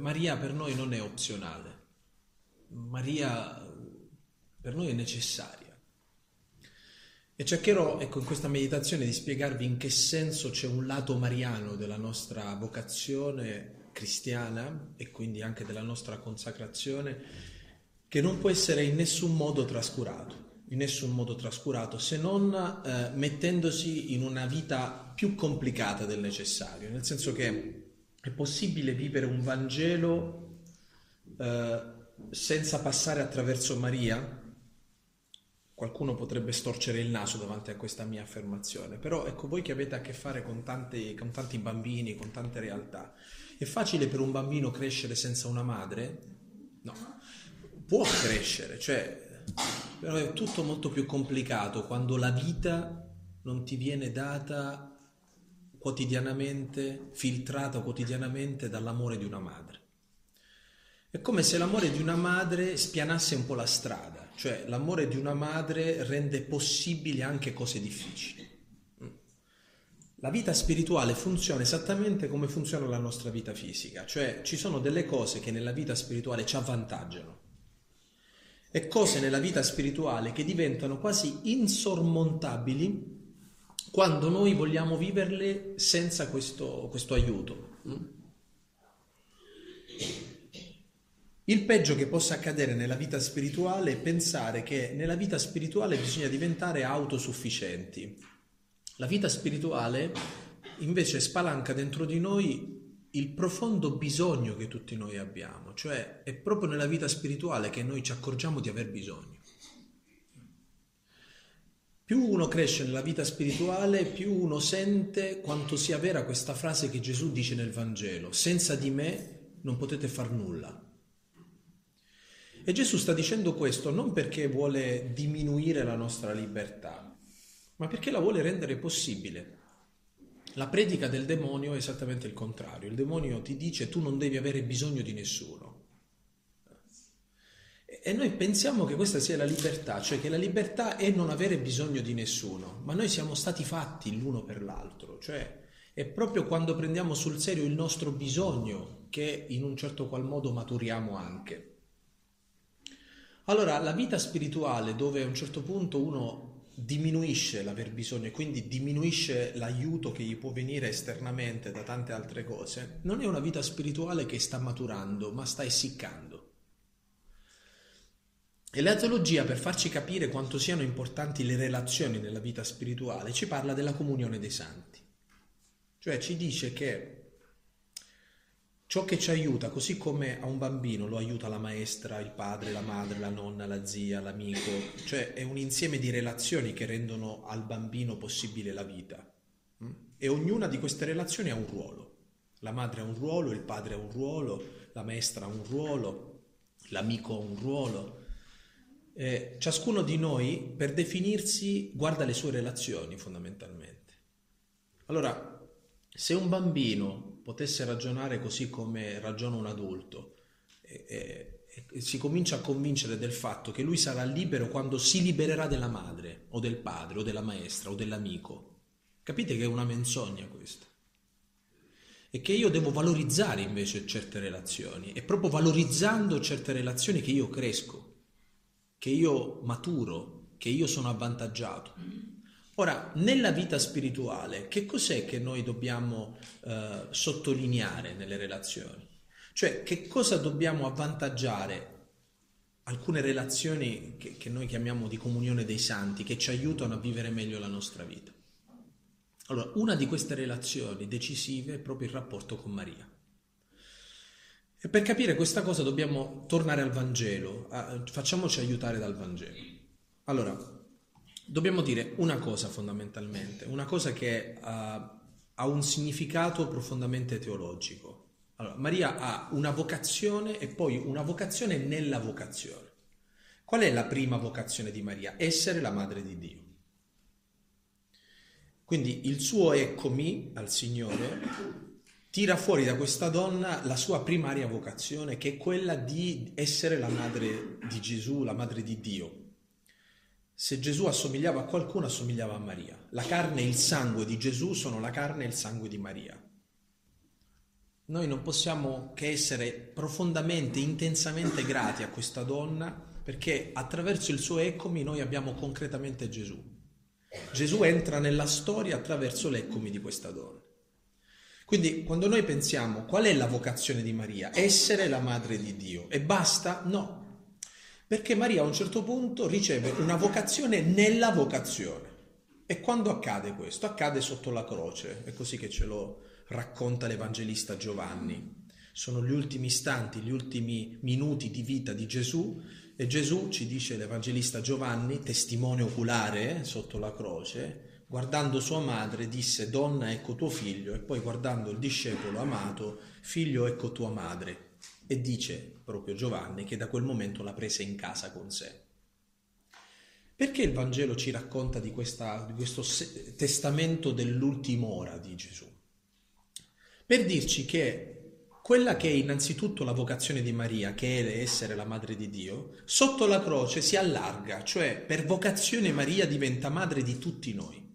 Maria per noi non è opzionale, Maria per noi è necessaria. E cercherò, ecco, in questa meditazione di spiegarvi in che senso c'è un lato mariano della nostra vocazione cristiana e quindi anche della nostra consacrazione che non può essere in nessun modo trascurato, in nessun modo trascurato se non eh, mettendosi in una vita più complicata del necessario, nel senso che è possibile vivere un Vangelo eh, senza passare attraverso Maria, Qualcuno potrebbe storcere il naso davanti a questa mia affermazione, però ecco voi che avete a che fare con tanti, con tanti bambini, con tante realtà, è facile per un bambino crescere senza una madre? No, può crescere, cioè, però è tutto molto più complicato quando la vita non ti viene data quotidianamente, filtrata quotidianamente dall'amore di una madre. È come se l'amore di una madre spianasse un po' la strada cioè l'amore di una madre rende possibili anche cose difficili. La vita spirituale funziona esattamente come funziona la nostra vita fisica, cioè ci sono delle cose che nella vita spirituale ci avvantaggiano e cose nella vita spirituale che diventano quasi insormontabili quando noi vogliamo viverle senza questo, questo aiuto. Il peggio che possa accadere nella vita spirituale è pensare che nella vita spirituale bisogna diventare autosufficienti. La vita spirituale invece spalanca dentro di noi il profondo bisogno che tutti noi abbiamo, cioè è proprio nella vita spirituale che noi ci accorgiamo di aver bisogno. Più uno cresce nella vita spirituale, più uno sente quanto sia vera questa frase che Gesù dice nel Vangelo, senza di me non potete far nulla. E Gesù sta dicendo questo non perché vuole diminuire la nostra libertà, ma perché la vuole rendere possibile. La predica del demonio è esattamente il contrario. Il demonio ti dice tu non devi avere bisogno di nessuno. E noi pensiamo che questa sia la libertà, cioè che la libertà è non avere bisogno di nessuno, ma noi siamo stati fatti l'uno per l'altro, cioè è proprio quando prendiamo sul serio il nostro bisogno che in un certo qual modo maturiamo anche. Allora, la vita spirituale dove a un certo punto uno diminuisce l'aver bisogno e quindi diminuisce l'aiuto che gli può venire esternamente da tante altre cose, non è una vita spirituale che sta maturando, ma sta essiccando. E la teologia, per farci capire quanto siano importanti le relazioni nella vita spirituale, ci parla della comunione dei santi. Cioè ci dice che Ciò che ci aiuta, così come a un bambino lo aiuta la maestra, il padre, la madre, la nonna, la zia, l'amico, cioè è un insieme di relazioni che rendono al bambino possibile la vita. Mm? E ognuna di queste relazioni ha un ruolo. La madre ha un ruolo, il padre ha un ruolo, la maestra ha un ruolo, l'amico ha un ruolo. Eh, ciascuno di noi, per definirsi, guarda le sue relazioni fondamentalmente. Allora, se un bambino potesse ragionare così come ragiona un adulto e, e, e, si comincia a convincere del fatto che lui sarà libero quando si libererà della madre o del padre o della maestra o dell'amico. Capite che è una menzogna questa? E che io devo valorizzare invece certe relazioni. È proprio valorizzando certe relazioni che io cresco, che io maturo, che io sono avvantaggiato. Ora, nella vita spirituale, che cos'è che noi dobbiamo eh, sottolineare nelle relazioni? Cioè, che cosa dobbiamo avvantaggiare? Alcune relazioni che, che noi chiamiamo di comunione dei santi, che ci aiutano a vivere meglio la nostra vita. Allora, una di queste relazioni decisive è proprio il rapporto con Maria. E per capire questa cosa dobbiamo tornare al Vangelo, facciamoci aiutare dal Vangelo. Allora, dobbiamo dire una cosa fondamentalmente, una cosa che uh, ha un significato profondamente teologico. Allora, Maria ha una vocazione e poi una vocazione nella vocazione. Qual è la prima vocazione di Maria? Essere la madre di Dio. Quindi il suo eccomi al Signore tira fuori da questa donna la sua primaria vocazione, che è quella di essere la madre di Gesù, la madre di Dio. Se Gesù assomigliava a qualcuno, assomigliava a Maria. La carne e il sangue di Gesù sono la carne e il sangue di Maria. noi non possiamo che essere profondamente, intensamente grati a questa donna perché attraverso il suo eccomi noi abbiamo concretamente Gesù. Gesù entra nella storia attraverso l'eccomi di questa donna. Quindi quando noi pensiamo qual è la vocazione di Maria? Essere la madre di Dio. E basta? No. Perché Maria a un certo punto riceve una vocazione nella vocazione. E quando accade questo? Accade sotto la croce. È così che ce lo racconta l'Evangelista Giovanni. Sono gli ultimi istanti, gli ultimi minuti di vita di Gesù e Gesù, ci dice l'Evangelista Giovanni, testimone oculare eh, sotto la croce, guardando sua madre, disse, donna, ecco tuo figlio, e poi guardando il discepolo amato, figlio, ecco tua madre. E dice proprio Giovanni che da quel momento la prese in casa con sé. Perché il Vangelo ci racconta di, questa, di questo testamento dell'ultima ora di Gesù? Per dirci che quella che è innanzitutto la vocazione di Maria, che è essere la madre di Dio, sotto la croce si allarga, cioè per vocazione Maria diventa madre di tutti noi.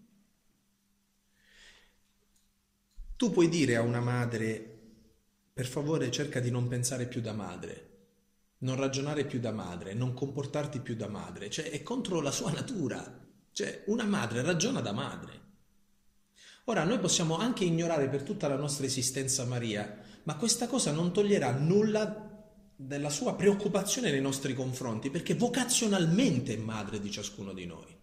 Tu puoi dire a una madre, per favore cerca di non pensare più da madre, non ragionare più da madre, non comportarti più da madre, cioè è contro la sua natura. Cioè una madre ragiona da madre. Ora noi possiamo anche ignorare per tutta la nostra esistenza Maria, ma questa cosa non toglierà nulla della sua preoccupazione nei nostri confronti, perché vocazionalmente è madre di ciascuno di noi.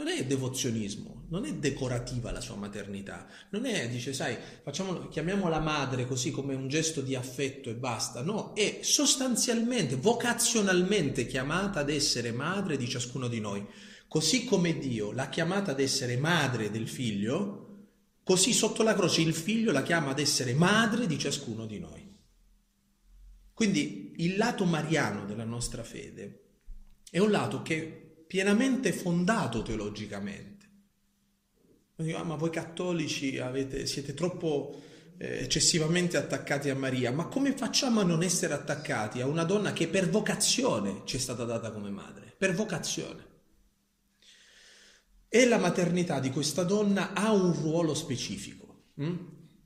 Non è devozionismo, non è decorativa la sua maternità, non è, dice, sai, facciamo, chiamiamola madre così come un gesto di affetto e basta, no, è sostanzialmente, vocazionalmente chiamata ad essere madre di ciascuno di noi. Così come Dio l'ha chiamata ad essere madre del figlio, così sotto la croce il figlio la chiama ad essere madre di ciascuno di noi. Quindi il lato mariano della nostra fede è un lato che pienamente fondato teologicamente. Dico, ah, ma voi cattolici avete, siete troppo eh, eccessivamente attaccati a Maria, ma come facciamo a non essere attaccati a una donna che per vocazione ci è stata data come madre? Per vocazione. E la maternità di questa donna ha un ruolo specifico, hm?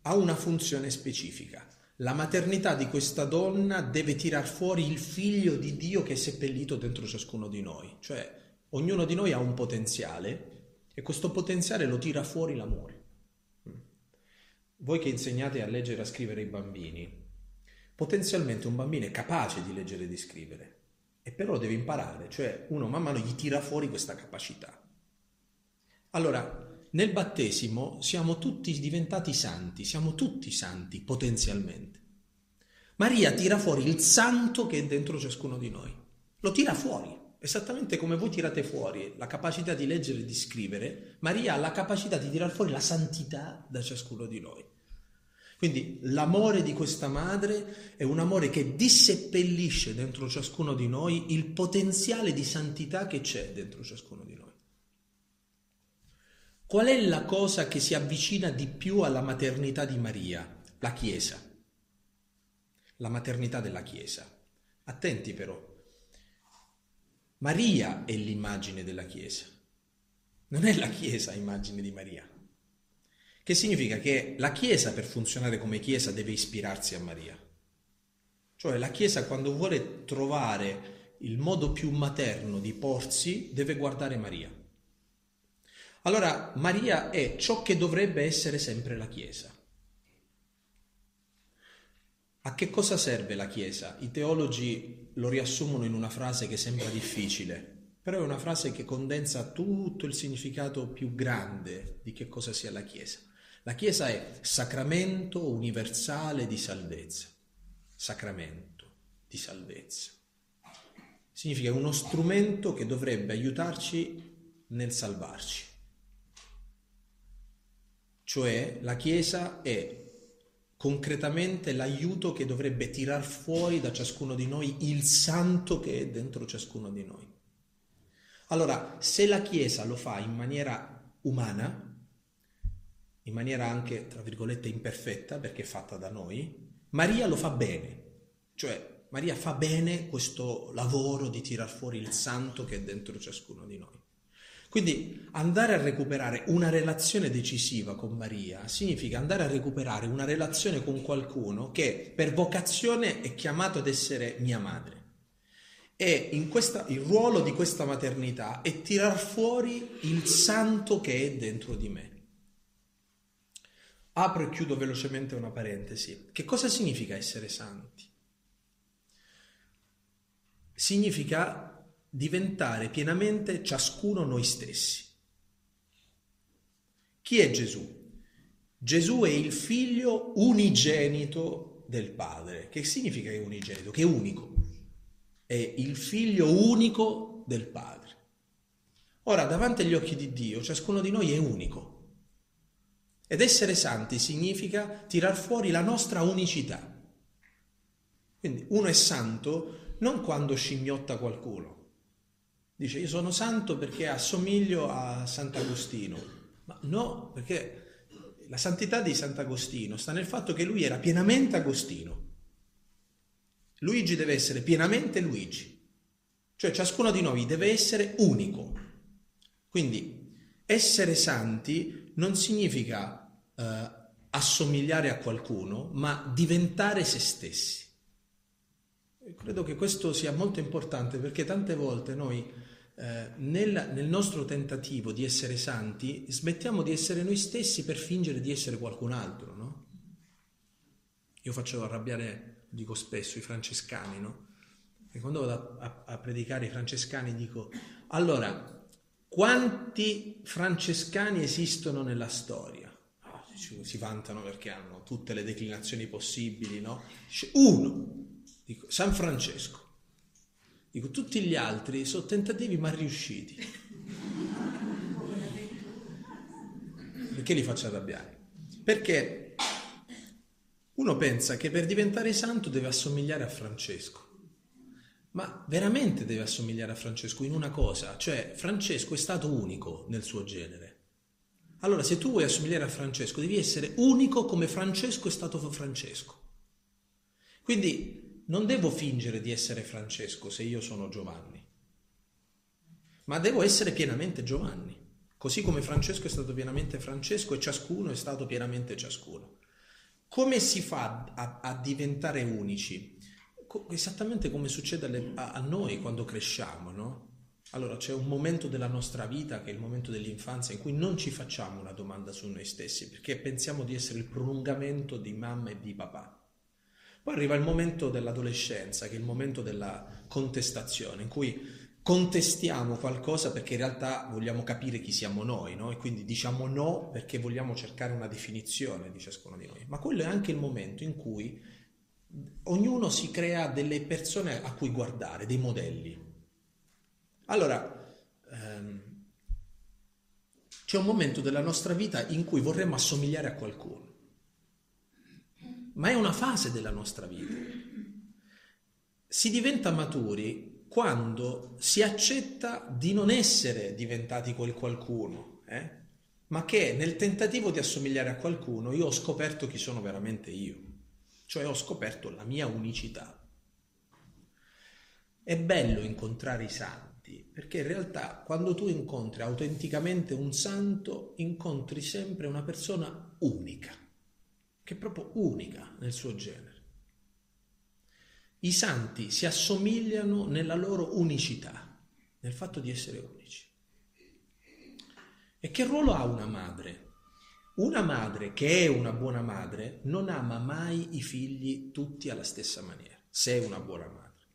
ha una funzione specifica. La maternità di questa donna deve tirar fuori il figlio di Dio che è seppellito dentro ciascuno di noi, cioè Ognuno di noi ha un potenziale e questo potenziale lo tira fuori l'amore. Voi che insegnate a leggere e a scrivere i bambini, potenzialmente un bambino è capace di leggere e di scrivere, e però deve imparare, cioè uno man mano gli tira fuori questa capacità. Allora, nel battesimo siamo tutti diventati santi, siamo tutti santi potenzialmente. Maria tira fuori il santo che è dentro ciascuno di noi, lo tira fuori. Esattamente come voi tirate fuori la capacità di leggere e di scrivere, Maria ha la capacità di tirar fuori la santità da ciascuno di noi. Quindi l'amore di questa madre è un amore che disseppellisce dentro ciascuno di noi il potenziale di santità che c'è dentro ciascuno di noi. Qual è la cosa che si avvicina di più alla maternità di Maria? La Chiesa. La maternità della Chiesa. Attenti però, Maria è l'immagine della Chiesa, non è la Chiesa immagine di Maria. Che significa che la Chiesa per funzionare come Chiesa deve ispirarsi a Maria. Cioè la Chiesa quando vuole trovare il modo più materno di porsi deve guardare Maria. Allora Maria è ciò che dovrebbe essere sempre la Chiesa. A che cosa serve la Chiesa? I teologi lo riassumono in una frase che sembra difficile, però è una frase che condensa tutto il significato più grande di che cosa sia la Chiesa. La Chiesa è sacramento universale di salvezza. Sacramento di salvezza. Significa uno strumento che dovrebbe aiutarci nel salvarci. Cioè la Chiesa è concretamente l'aiuto che dovrebbe tirar fuori da ciascuno di noi il santo che è dentro ciascuno di noi. Allora, se la Chiesa lo fa in maniera umana, in maniera anche, tra virgolette, imperfetta, perché è fatta da noi, Maria lo fa bene, cioè Maria fa bene questo lavoro di tirar fuori il santo che è dentro ciascuno di noi. Quindi andare a recuperare una relazione decisiva con Maria significa andare a recuperare una relazione con qualcuno che per vocazione è chiamato ad essere mia madre. E questa, il ruolo di questa maternità è tirar fuori il santo che è dentro di me. Apro e chiudo velocemente una parentesi. Che cosa significa essere santi? Significa diventare pienamente ciascuno noi stessi. Chi è Gesù? Gesù è il figlio unigenito del Padre. Che significa che è unigenito? Che è unico. È il figlio unico del Padre. Ora, davanti agli occhi di Dio, ciascuno di noi è unico. Ed essere santi significa tirar fuori la nostra unicità. Quindi uno è santo non quando scimmiotta qualcuno, Dice io sono santo perché assomiglio a Sant'Agostino. Ma no, perché la santità di Sant'Agostino sta nel fatto che lui era pienamente Agostino. Luigi deve essere pienamente Luigi. Cioè ciascuno di noi deve essere unico. Quindi essere santi non significa eh, assomigliare a qualcuno, ma diventare se stessi. Credo che questo sia molto importante perché tante volte noi eh, nel, nel, nostro tentativo di essere santi smettiamo di essere noi stessi per fingere di essere qualcun altro, no? Io faccio arrabbiare, dico spesso, i francescani, no? E quando vado a, a, a predicare i francescani dico, allora, quanti francescani esistono nella storia? Si vantano perché hanno tutte le declinazioni possibili, no? Uno, Dico, San Francesco. Dico, tutti gli altri sono tentativi ma riusciti. Perché li faccio arrabbiare? Perché uno pensa che per diventare santo deve assomigliare a Francesco. Ma veramente deve assomigliare a Francesco in una cosa, cioè Francesco è stato unico nel suo genere. Allora, se tu vuoi assomigliare a Francesco, devi essere unico come Francesco è stato Francesco. Quindi non devo fingere di essere Francesco se io sono Giovanni, ma devo essere pienamente Giovanni, così come Francesco è stato pienamente Francesco e ciascuno è stato pienamente ciascuno. Come si fa a, a diventare unici? Esattamente come succede alle, a, a noi quando cresciamo, no? Allora c'è un momento della nostra vita che è il momento dell'infanzia in cui non ci facciamo una domanda su noi stessi perché pensiamo di essere il prolungamento di mamma e di papà. Poi arriva il momento dell'adolescenza, che è il momento della contestazione, in cui contestiamo qualcosa perché in realtà vogliamo capire chi siamo noi, no? E quindi diciamo no perché vogliamo cercare una definizione di ciascuno di noi. Ma quello è anche il momento in cui ognuno si crea delle persone a cui guardare, dei modelli. Allora, ehm, c'è un momento della nostra vita in cui vorremmo assomigliare a qualcuno ma è una fase della nostra vita. Si diventa maturi quando si accetta di non essere diventati quel qualcuno, eh? ma che nel tentativo di assomigliare a qualcuno io ho scoperto chi sono veramente io, cioè ho scoperto la mia unicità. È bello incontrare i santi, perché in realtà quando tu incontri autenticamente un santo, incontri sempre una persona unica che è proprio unica nel suo genere. I santi si assomigliano nella loro unicità, nel fatto di essere unici. E che ruolo ha una madre? Una madre che è una buona madre non ama mai i figli tutti alla stessa maniera, se è una buona madre.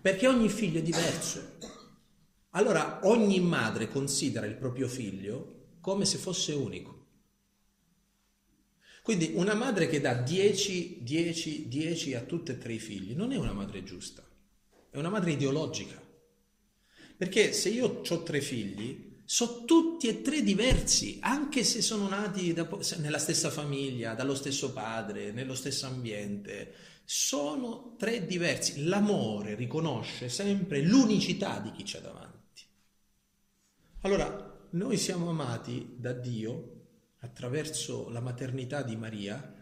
Perché ogni figlio è diverso. Allora ogni madre considera il proprio figlio come se fosse unico. Quindi una madre che dà 10, 10, 10 a tutti e tre i figli non è una madre giusta, è una madre ideologica. Perché se io ho tre figli, sono tutti e tre diversi, anche se sono nati da, nella stessa famiglia, dallo stesso padre, nello stesso ambiente. Sono tre diversi. L'amore riconosce sempre l'unicità di chi c'è davanti. Allora, noi siamo amati da Dio attraverso la maternità di Maria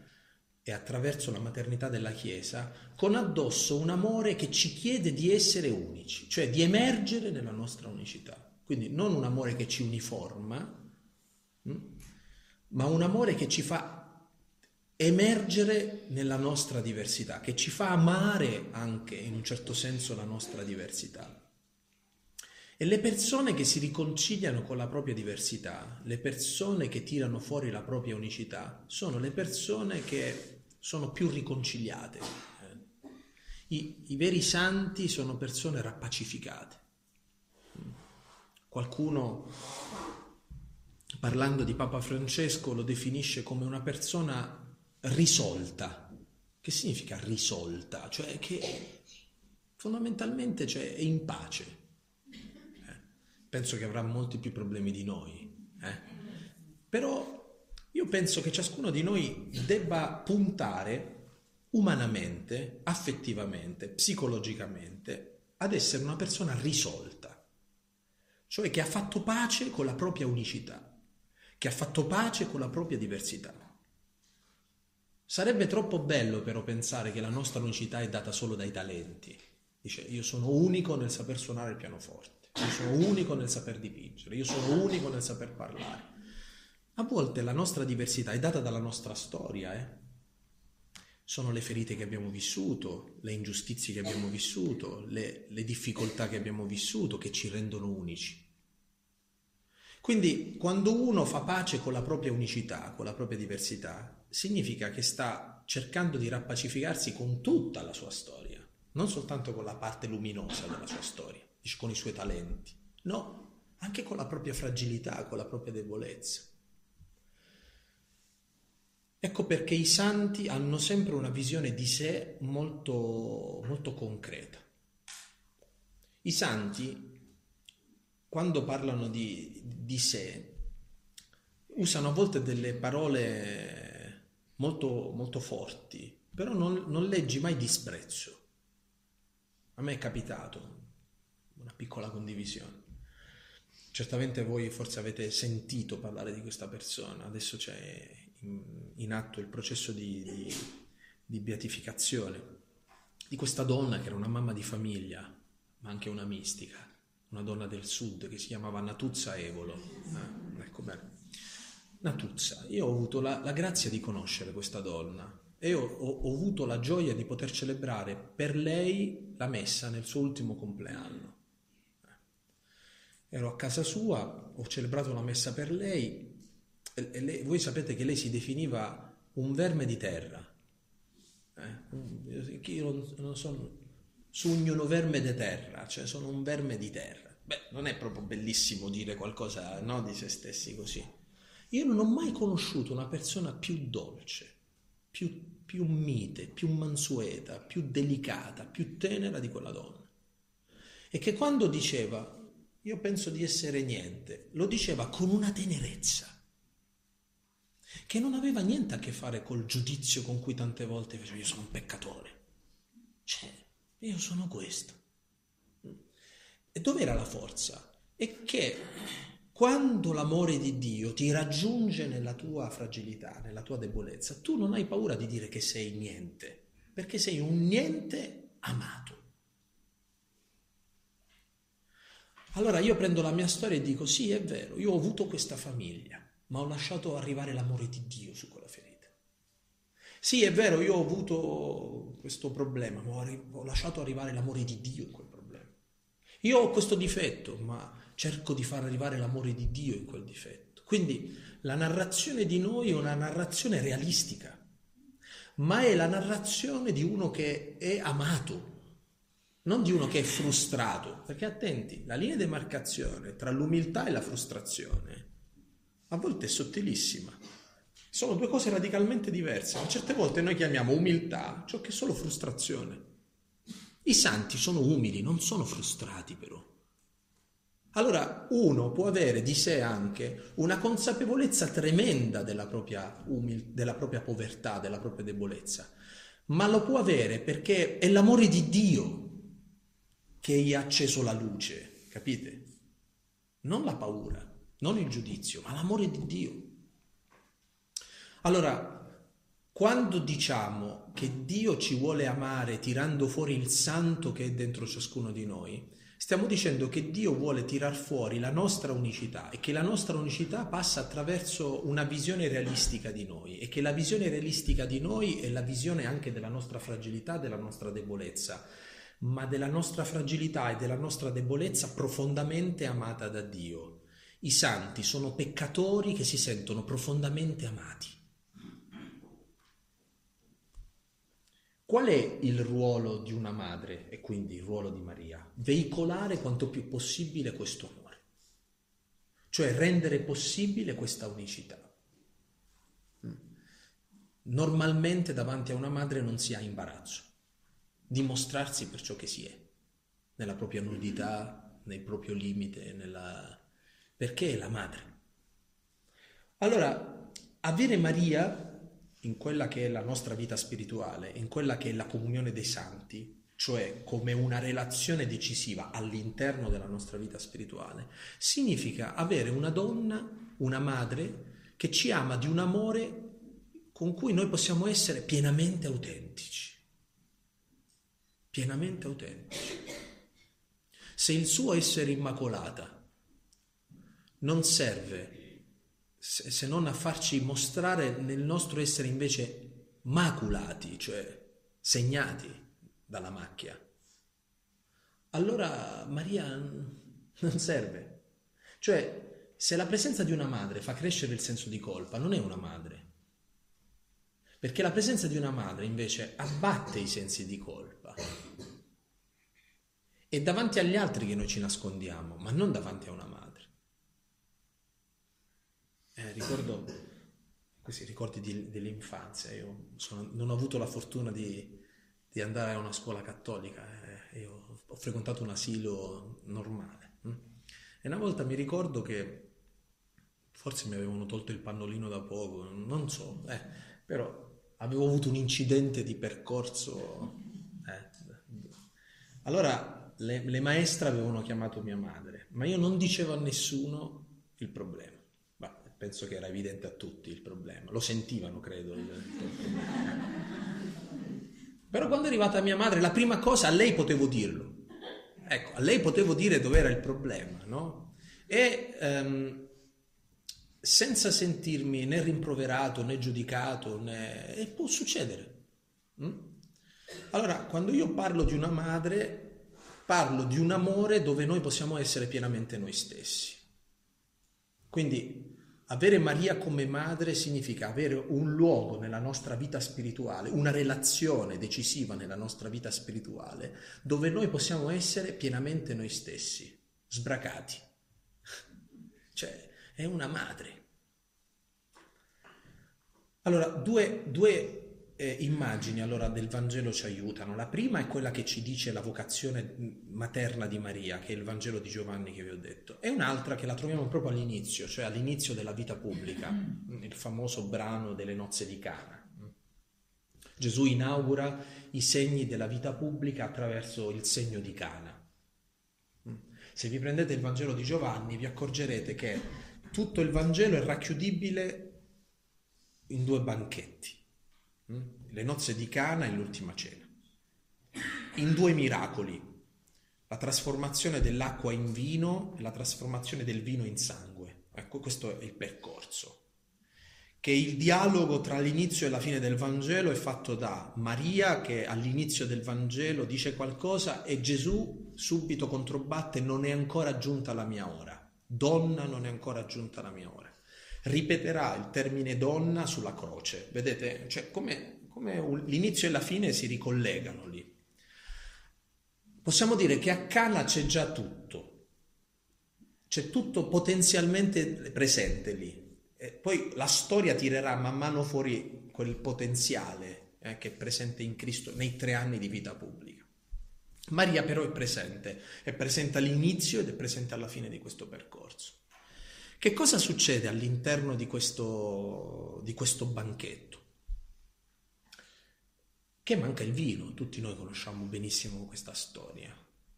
e attraverso la maternità della Chiesa, con addosso un amore che ci chiede di essere unici, cioè di emergere nella nostra unicità. Quindi non un amore che ci uniforma, hm, ma un amore che ci fa emergere nella nostra diversità, che ci fa amare anche in un certo senso la nostra diversità. E le persone che si riconciliano con la propria diversità, le persone che tirano fuori la propria unicità, sono le persone che sono più riconciliate. I, i veri santi sono persone rappacificate. Qualcuno, parlando di Papa Francesco, lo definisce come una persona risolta. Che significa risolta? Cioè che fondamentalmente cioè, è in pace. Penso che avrà molti più problemi di noi. Eh? Però io penso che ciascuno di noi debba puntare umanamente, affettivamente, psicologicamente ad essere una persona risolta, cioè che ha fatto pace con la propria unicità, che ha fatto pace con la propria diversità. Sarebbe troppo bello però pensare che la nostra unicità è data solo dai talenti. Dice, io sono unico nel saper suonare il pianoforte, io sono unico nel saper dipingere, io sono unico nel saper parlare. A volte la nostra diversità è data dalla nostra storia, eh? Sono le ferite che abbiamo vissuto, le ingiustizie che abbiamo vissuto, le, le difficoltà che abbiamo vissuto che ci rendono unici. Quindi quando uno fa pace con la propria unicità, con la propria diversità, significa che sta cercando di rappacificarsi con tutta la sua storia, non soltanto con la parte luminosa della sua storia, con i suoi talenti, no, anche con la propria fragilità, con la propria debolezza. Ecco perché i santi hanno sempre una visione di sé molto, molto concreta. I santi, quando parlano di, di sé, usano a volte delle parole molto, molto forti, però non, non leggi mai disprezzo. A me è capitato, piccola condivisione. Certamente voi forse avete sentito parlare di questa persona, adesso c'è in, in atto il processo di, di, di, beatificazione di questa donna che era una mamma di famiglia, ma anche una mistica, una donna del sud che si chiamava Natuzza Evolo. Eh, ecco bene. Natuzza, io ho avuto la, la grazia di conoscere questa donna e ho, ho, ho, avuto la gioia di poter celebrare per lei la messa nel suo ultimo compleanno. Ero a casa sua, ho celebrato la messa per lei e lei, voi sapete che lei si definiva un verme di terra. Eh? Io non, non sono sogno verme di terra, cioè sono un verme di terra. Beh, non è proprio bellissimo dire qualcosa no, di se stessi così. Io non ho mai conosciuto una persona più dolce, più, più mite, più mansueta, più delicata, più tenera di quella donna. E che quando diceva io penso di essere niente, lo diceva con una tenerezza che non aveva niente a che fare col giudizio con cui tante volte faceva io sono un peccatore. Cioè, io sono questo. E dov'era la forza? E che quando l'amore di Dio ti raggiunge nella tua fragilità, nella tua debolezza, tu non hai paura di dire che sei niente, perché sei un niente amato. Allora io prendo la mia storia e dico sì, è vero, io ho avuto questa famiglia, ma ho lasciato arrivare l'amore di Dio su quella ferita. Sì, è vero, io ho avuto questo problema, ma ho lasciato arrivare l'amore di Dio in quel problema. Io ho questo difetto, ma cerco di far arrivare l'amore di Dio in quel difetto. Quindi la narrazione di noi è una narrazione realistica, ma è la narrazione di uno che è amato, non di uno che è frustrato. Perché attenti, la linea di demarcazione tra l'umiltà e la frustrazione a volte è sottilissima. Sono due cose radicalmente diverse. A certe volte noi chiamiamo umiltà ciò che è solo frustrazione. I santi sono umili, non sono frustrati però. Allora uno può avere di sé anche una consapevolezza tremenda della propria, umil- della propria povertà, della propria debolezza, ma lo può avere perché è l'amore di Dio che gli ha acceso la luce, capite? Non la paura, non il giudizio, ma l'amore di Dio. Allora, quando diciamo che Dio ci vuole amare tirando fuori il santo che è dentro ciascuno di noi, Stiamo dicendo che Dio vuole tirar fuori la nostra unicità e che la nostra unicità passa attraverso una visione realistica di noi e che la visione realistica di noi è la visione anche della nostra fragilità, della nostra debolezza, ma della nostra fragilità e della nostra debolezza profondamente amata da Dio. I santi sono peccatori che si sentono profondamente amati. Qual è il ruolo di una madre e quindi il ruolo di Maria? Veicolare quanto più possibile questo amore, cioè rendere possibile questa unicità. Normalmente davanti a una madre non si ha imbarazzo, dimostrarsi per ciò che si è, nella propria nudità, nel proprio limite, nella... perché è la madre. Allora, avere Maria in quella che è la nostra vita spirituale, in quella che è la comunione dei santi, cioè come una relazione decisiva all'interno della nostra vita spirituale, significa avere una donna, una madre, che ci ama di un amore con cui noi possiamo essere pienamente autentici. Pienamente autentici. Se il suo essere immacolata non serve se non a farci mostrare nel nostro essere invece maculati, cioè segnati dalla macchia. Allora Maria non serve. Cioè, se la presenza di una madre fa crescere il senso di colpa, non è una madre. Perché la presenza di una madre invece abbatte i sensi di colpa. È davanti agli altri che noi ci nascondiamo, ma non davanti a una madre. Eh, ricordo questi ricordi di, dell'infanzia. Io sono, non ho avuto la fortuna di, di andare a una scuola cattolica, eh, io ho frequentato un asilo normale. Hm? E una volta mi ricordo che forse mi avevano tolto il pannolino da poco, non so, eh, però avevo avuto un incidente di percorso. Allora le, le maestre avevano chiamato mia madre, ma io non dicevo a nessuno il problema penso che era evidente a tutti il problema, lo sentivano credo. Però quando è arrivata mia madre, la prima cosa a lei potevo dirlo. Ecco, a lei potevo dire dove era il problema, no? E um, senza sentirmi né rimproverato né giudicato, né... e può succedere. Mm? Allora, quando io parlo di una madre, parlo di un amore dove noi possiamo essere pienamente noi stessi. Quindi avere Maria come madre significa avere un luogo nella nostra vita spirituale, una relazione decisiva nella nostra vita spirituale, dove noi possiamo essere pienamente noi stessi, sbracati. Cioè, è una madre. Allora, due, due eh, immagini allora del Vangelo ci aiutano. La prima è quella che ci dice la vocazione materna di Maria, che è il Vangelo di Giovanni che vi ho detto, e un'altra che la troviamo proprio all'inizio, cioè all'inizio della vita pubblica, mm. il famoso brano delle nozze di Cana. Gesù inaugura i segni della vita pubblica attraverso il segno di Cana. Se vi prendete il Vangelo di Giovanni vi accorgerete che tutto il Vangelo è racchiudibile in due banchetti. Mm? le nozze di Cana e l'ultima cena, in due miracoli, la trasformazione dell'acqua in vino e la trasformazione del vino in sangue. Ecco, questo è il percorso. Che il dialogo tra l'inizio e la fine del Vangelo è fatto da Maria che all'inizio del Vangelo dice qualcosa e Gesù subito controbatte non è ancora giunta la mia ora. Donna non è ancora giunta la mia ora ripeterà il termine donna sulla croce. Vedete? Cioè, come, come l'inizio e la fine si ricollegano lì. Possiamo dire che a Cana c'è già tutto, c'è tutto potenzialmente presente lì. E poi la storia tirerà man mano fuori quel potenziale eh, che è presente in Cristo nei tre anni di vita pubblica. Maria però è presente, è presente all'inizio ed è presente alla fine di questo percorso. Che cosa succede all'interno di questo, di questo banchetto? Che manca il vino, tutti noi conosciamo benissimo questa storia.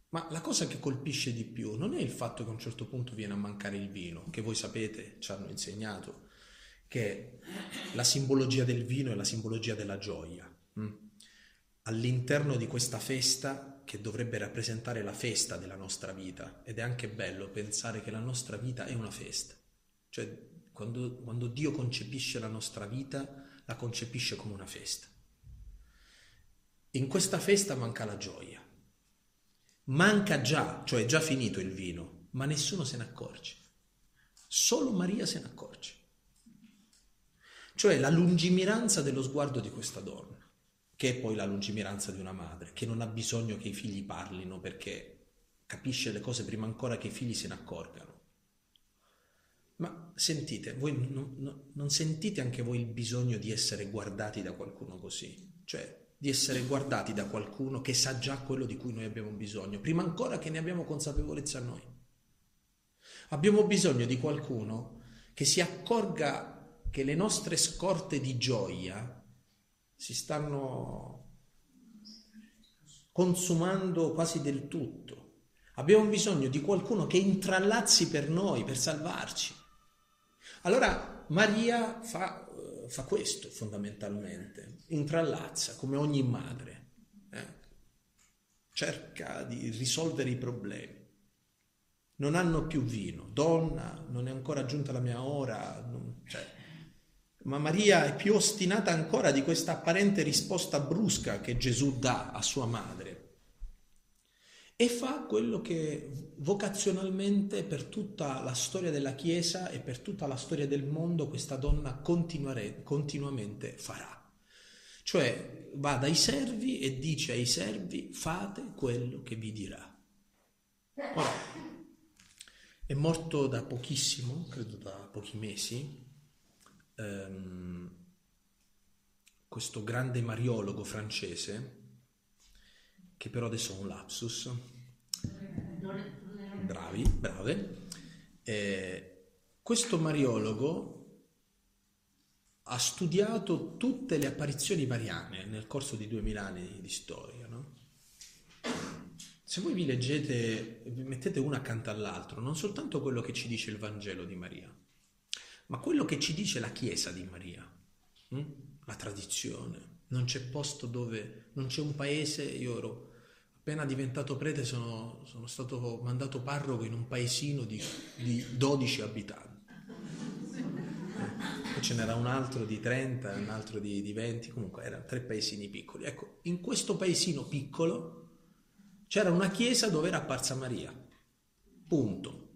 Ma la cosa che colpisce di più non è il fatto che a un certo punto viene a mancare il vino, che voi sapete, ci hanno insegnato, che la simbologia del vino è la simbologia della gioia. Mm? all'interno di questa festa che dovrebbe rappresentare la festa della nostra vita ed è anche bello pensare che la nostra vita è una festa. Cioè quando, quando Dio concepisce la nostra vita la concepisce come una festa. In questa festa manca la gioia. Manca già, cioè è già finito il vino, ma nessuno se ne accorge. Solo Maria se ne accorge. Cioè la lungimiranza dello sguardo di questa donna, che è poi la lungimiranza di una madre, che non ha bisogno che i figli parlino perché capisce le cose prima ancora che i figli se ne accorgano. Ma sentite, voi non, non, non sentite anche voi il bisogno di essere guardati da qualcuno così? Cioè, di essere guardati da qualcuno che sa già quello di cui noi abbiamo bisogno, prima ancora che ne abbiamo consapevolezza noi. Abbiamo bisogno di qualcuno che si accorga che le nostre scorte di gioia si stanno consumando quasi del tutto. Abbiamo bisogno di qualcuno che intrallazzi per noi, per salvarci. Allora Maria fa fa questo fondamentalmente, intrallazza come ogni madre, eh? cerca di risolvere i problemi. Non hanno più vino, donna, non è ancora giunta la mia ora, non, cioè, ma Maria è più ostinata ancora di questa apparente risposta brusca che Gesù dà a sua madre e fa quello che vocazionalmente per tutta la storia della Chiesa e per tutta la storia del mondo questa donna continuamente farà. Cioè va dai servi e dice ai servi fate quello che vi dirà. Ora, è morto da pochissimo, credo da pochi mesi, ehm, questo grande mariologo francese, che però adesso è un lapsus, bravi, brave. Eh, questo mariologo ha studiato tutte le apparizioni mariane nel corso di duemila anni di storia. No? Se voi vi leggete, vi mettete una accanto all'altro, non soltanto quello che ci dice il Vangelo di Maria, ma quello che ci dice la Chiesa di Maria, hm? la tradizione. Non c'è posto dove, non c'è un paese, io ero Appena diventato prete sono, sono stato mandato parroco in un paesino di, di 12 abitanti. Eh, ce n'era un altro di 30, un altro di, di 20, comunque erano tre paesini piccoli. Ecco, in questo paesino piccolo c'era una chiesa dove era apparsa Maria. Punto.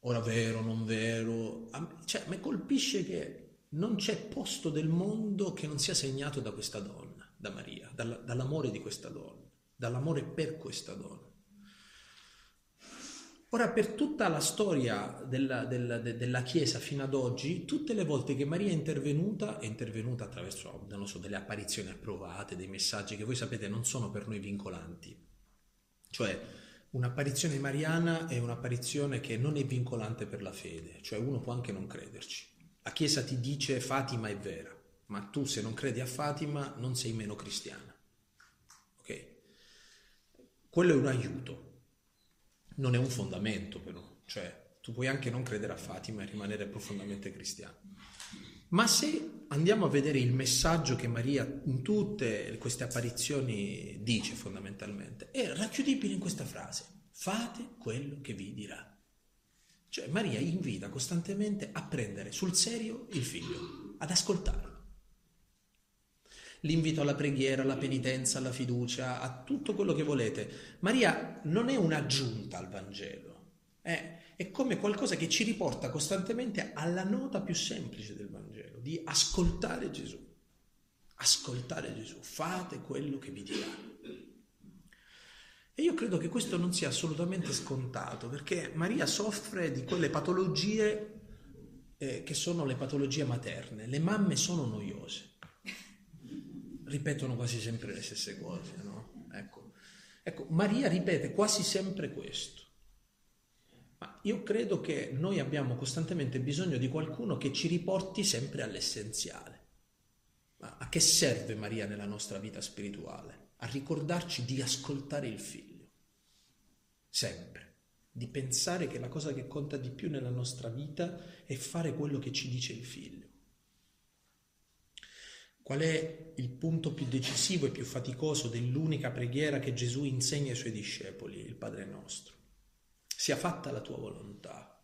Ora vero, non vero. Cioè, mi colpisce che non c'è posto del mondo che non sia segnato da questa donna da Maria, dall'amore di questa donna, dall'amore per questa donna. Ora, per tutta la storia della, della, della, Chiesa fino ad oggi, tutte le volte che Maria è intervenuta, è intervenuta attraverso so, delle apparizioni approvate, dei messaggi che voi sapete non sono per noi vincolanti. Cioè, un'apparizione mariana è un'apparizione che non è vincolante per la fede, cioè uno può anche non crederci. La Chiesa ti dice Fatima è vera, ma tu se non credi a Fatima non sei meno cristiana. Ok? Quello è un aiuto, non è un fondamento però, cioè tu puoi anche non credere a Fatima e rimanere profondamente cristiano. Ma se andiamo a vedere il messaggio che Maria in tutte queste apparizioni dice fondamentalmente, è racchiudibile in questa frase, fate quello che vi dirà. Cioè Maria invita costantemente a prendere sul serio il figlio, ad ascoltarlo l'invito alla preghiera, alla penitenza, alla fiducia, a tutto quello che volete. Maria non è un'aggiunta al Vangelo, è, è come qualcosa che ci riporta costantemente alla nota più semplice del Vangelo, di ascoltare Gesù. Ascoltare Gesù, fate quello che vi dirà. E io credo che questo non sia assolutamente scontato, perché Maria soffre di quelle patologie eh, che sono le patologie materne. Le mamme sono noiose ripetono quasi sempre le stesse cose, no? Ecco. ecco, Maria ripete quasi sempre questo. Ma io credo che noi abbiamo costantemente bisogno di qualcuno che ci riporti sempre all'essenziale. Ma a che serve Maria nella nostra vita spirituale? A ricordarci di ascoltare il figlio. Sempre. Di pensare che la cosa che conta di più nella nostra vita è fare quello che ci dice il figlio. Qual è il punto più decisivo e più faticoso dell'unica preghiera che Gesù insegna ai suoi discepoli, il Padre nostro? Sia fatta la tua volontà.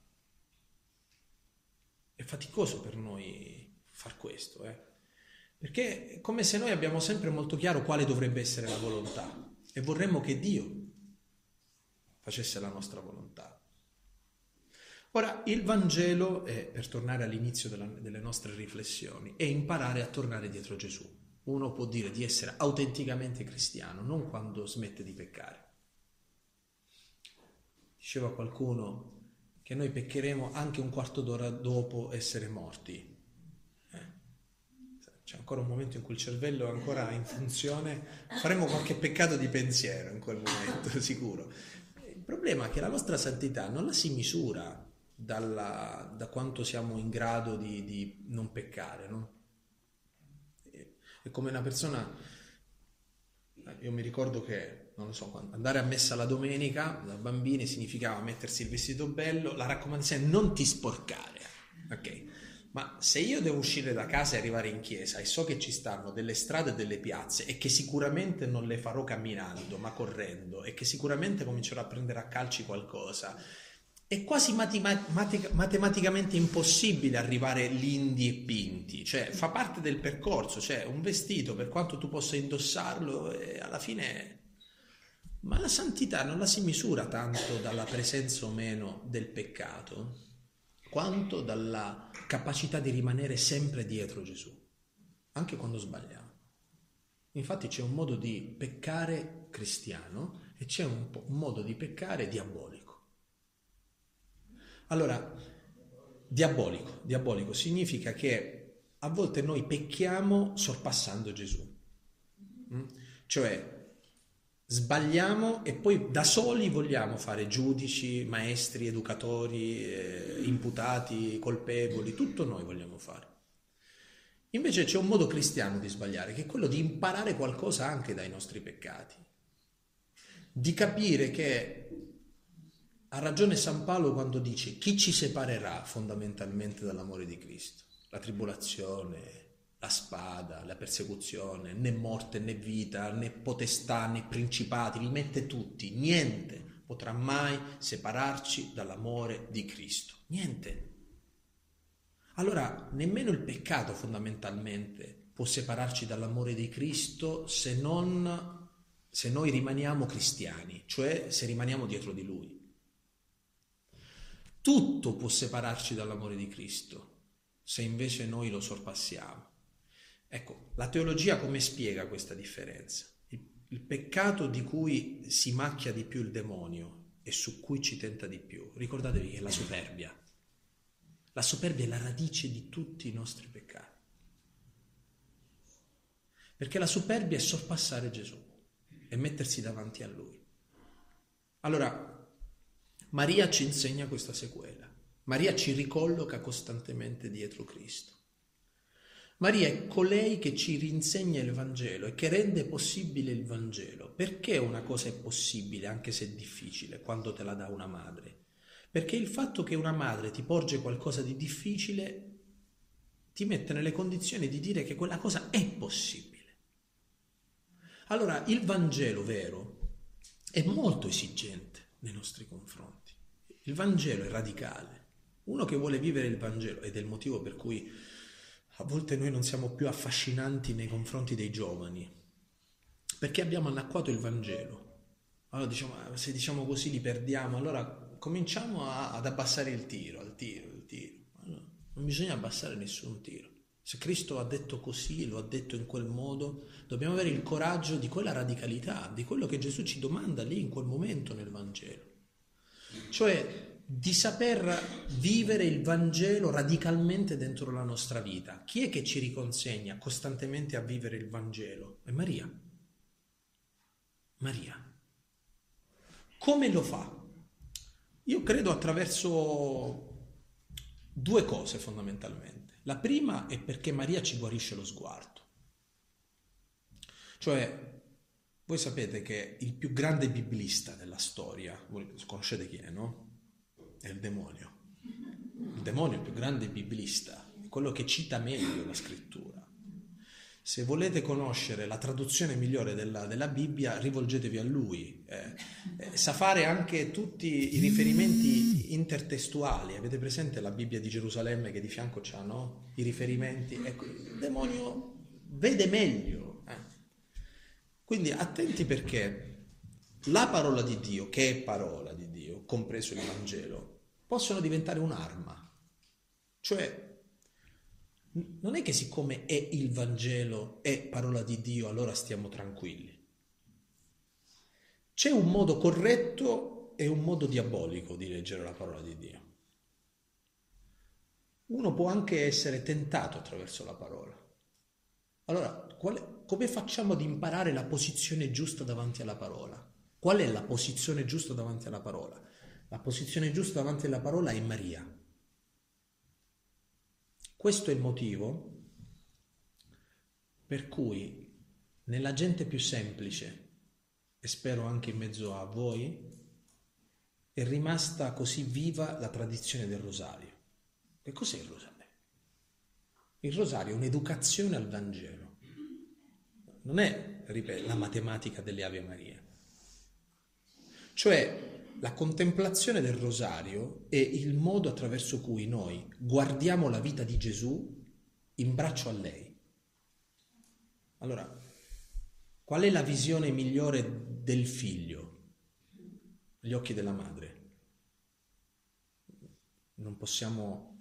È faticoso per noi far questo, eh? perché è come se noi abbiamo sempre molto chiaro quale dovrebbe essere la volontà e vorremmo che Dio facesse la nostra volontà. Ora, il Vangelo, è, per tornare all'inizio della, delle nostre riflessioni, è imparare a tornare dietro Gesù. Uno può dire di essere autenticamente cristiano, non quando smette di peccare. Diceva qualcuno che noi peccheremo anche un quarto d'ora dopo essere morti. Eh? C'è ancora un momento in cui il cervello è ancora in funzione, faremo qualche peccato di pensiero in quel momento, sicuro. Il problema è che la nostra santità non la si misura dalla, da quanto siamo in grado di, di non peccare. No? È come una persona, io mi ricordo che, non lo so, andare a messa la domenica da bambini significava mettersi il vestito bello, la raccomandazione è non ti sporcare, ok? Ma se io devo uscire da casa e arrivare in chiesa e so che ci stanno delle strade e delle piazze e che sicuramente non le farò camminando ma correndo e che sicuramente comincerò a prendere a calci qualcosa è quasi matematica, matematicamente impossibile arrivare lindi e pinti, cioè fa parte del percorso, cioè un vestito per quanto tu possa indossarlo eh, alla fine... Ma la santità non la si misura tanto dalla presenza o meno del peccato, quanto dalla capacità di rimanere sempre dietro Gesù, anche quando sbagliamo. Infatti c'è un modo di peccare cristiano e c'è un, un modo di peccare diabolico. Allora, diabolico, diabolico significa che a volte noi pecchiamo sorpassando Gesù, mm? cioè sbagliamo e poi da soli vogliamo fare giudici, maestri, educatori, eh, imputati, colpevoli, tutto noi vogliamo fare. Invece c'è un modo cristiano di sbagliare, che è quello di imparare qualcosa anche dai nostri peccati, di capire che ha ragione San Paolo quando dice chi ci separerà fondamentalmente dall'amore di Cristo? La tribolazione, la spada, la persecuzione, né morte né vita, né potestà né principati, li mette tutti, niente potrà mai separarci dall'amore di Cristo. Niente. Allora, nemmeno il peccato fondamentalmente può separarci dall'amore di Cristo se non se noi rimaniamo cristiani, cioè se rimaniamo dietro di Lui. Tutto può separarci dall'amore di Cristo, se invece noi lo sorpassiamo. Ecco, la teologia come spiega questa differenza? Il, peccato di cui si macchia di più il demonio e su cui ci tenta di più, ricordatevi che è la superbia. La superbia è la radice di tutti i nostri peccati. Perché la superbia è sorpassare Gesù e mettersi davanti a Lui. Allora, Maria ci insegna questa sequela. Maria ci ricolloca costantemente dietro Cristo. Maria è colei che ci rinsegna il Vangelo e che rende possibile il Vangelo. Perché una cosa è possibile, anche se difficile, quando te la dà una madre? Perché il fatto che una madre ti porge qualcosa di difficile ti mette nelle condizioni di dire che quella cosa è possibile. Allora, il Vangelo vero è molto esigente nei nostri confronti. Il Vangelo è radicale. Uno che vuole vivere il Vangelo, ed è il motivo per cui a volte noi non siamo più affascinanti nei confronti dei giovani, perché abbiamo annacquato il Vangelo. Allora diciamo, ah, se diciamo così li perdiamo, allora cominciamo a, ad abbassare il tiro, al tiro, il tiro. Allora, non bisogna abbassare nessun tiro. Se Cristo ha detto così, lo ha detto in quel modo, dobbiamo avere il coraggio di quella radicalità, di quello che Gesù ci domanda lì in quel momento nel Vangelo. Cioè di saper vivere il Vangelo radicalmente dentro la nostra vita. Chi è che ci riconsegna costantemente a vivere il Vangelo? È Maria. Maria. Come lo fa? Io credo attraverso due cose fondamentalmente. La prima è perché Maria ci guarisce lo sguardo. Cioè, voi sapete che il più grande biblista della storia, voi conoscete chi è, no? È il demonio. Il demonio è il più grande biblista, quello che cita meglio la scrittura. Se volete conoscere la traduzione migliore della, della Bibbia, rivolgetevi a lui. Eh, eh, sa fare anche tutti i riferimenti intertestuali. Avete presente la Bibbia di Gerusalemme che di fianco c'ha no? i riferimenti? Ecco, il demonio vede meglio. Quindi attenti perché la parola di Dio, che è parola di Dio, compreso il Vangelo, possono diventare un'arma. Cioè, non è che siccome è il Vangelo, è parola di Dio, allora stiamo tranquilli. C'è un modo corretto e un modo diabolico di leggere la parola di Dio. Uno può anche essere tentato attraverso la parola. Allora, quale, come facciamo ad imparare la posizione giusta davanti alla parola? Qual è la posizione giusta davanti alla parola? La posizione giusta davanti alla parola è Maria. Questo è il motivo per cui nella gente più semplice, e spero anche in mezzo a voi, è rimasta così viva la tradizione del rosario. Che cos'è il rosario? Il rosario è un'educazione al Vangelo. Non è, la matematica delle Ave Maria. Cioè, la contemplazione del rosario è il modo attraverso cui noi guardiamo la vita di Gesù in braccio a lei. Allora, qual è la visione migliore del figlio? Gli occhi della madre. Non possiamo,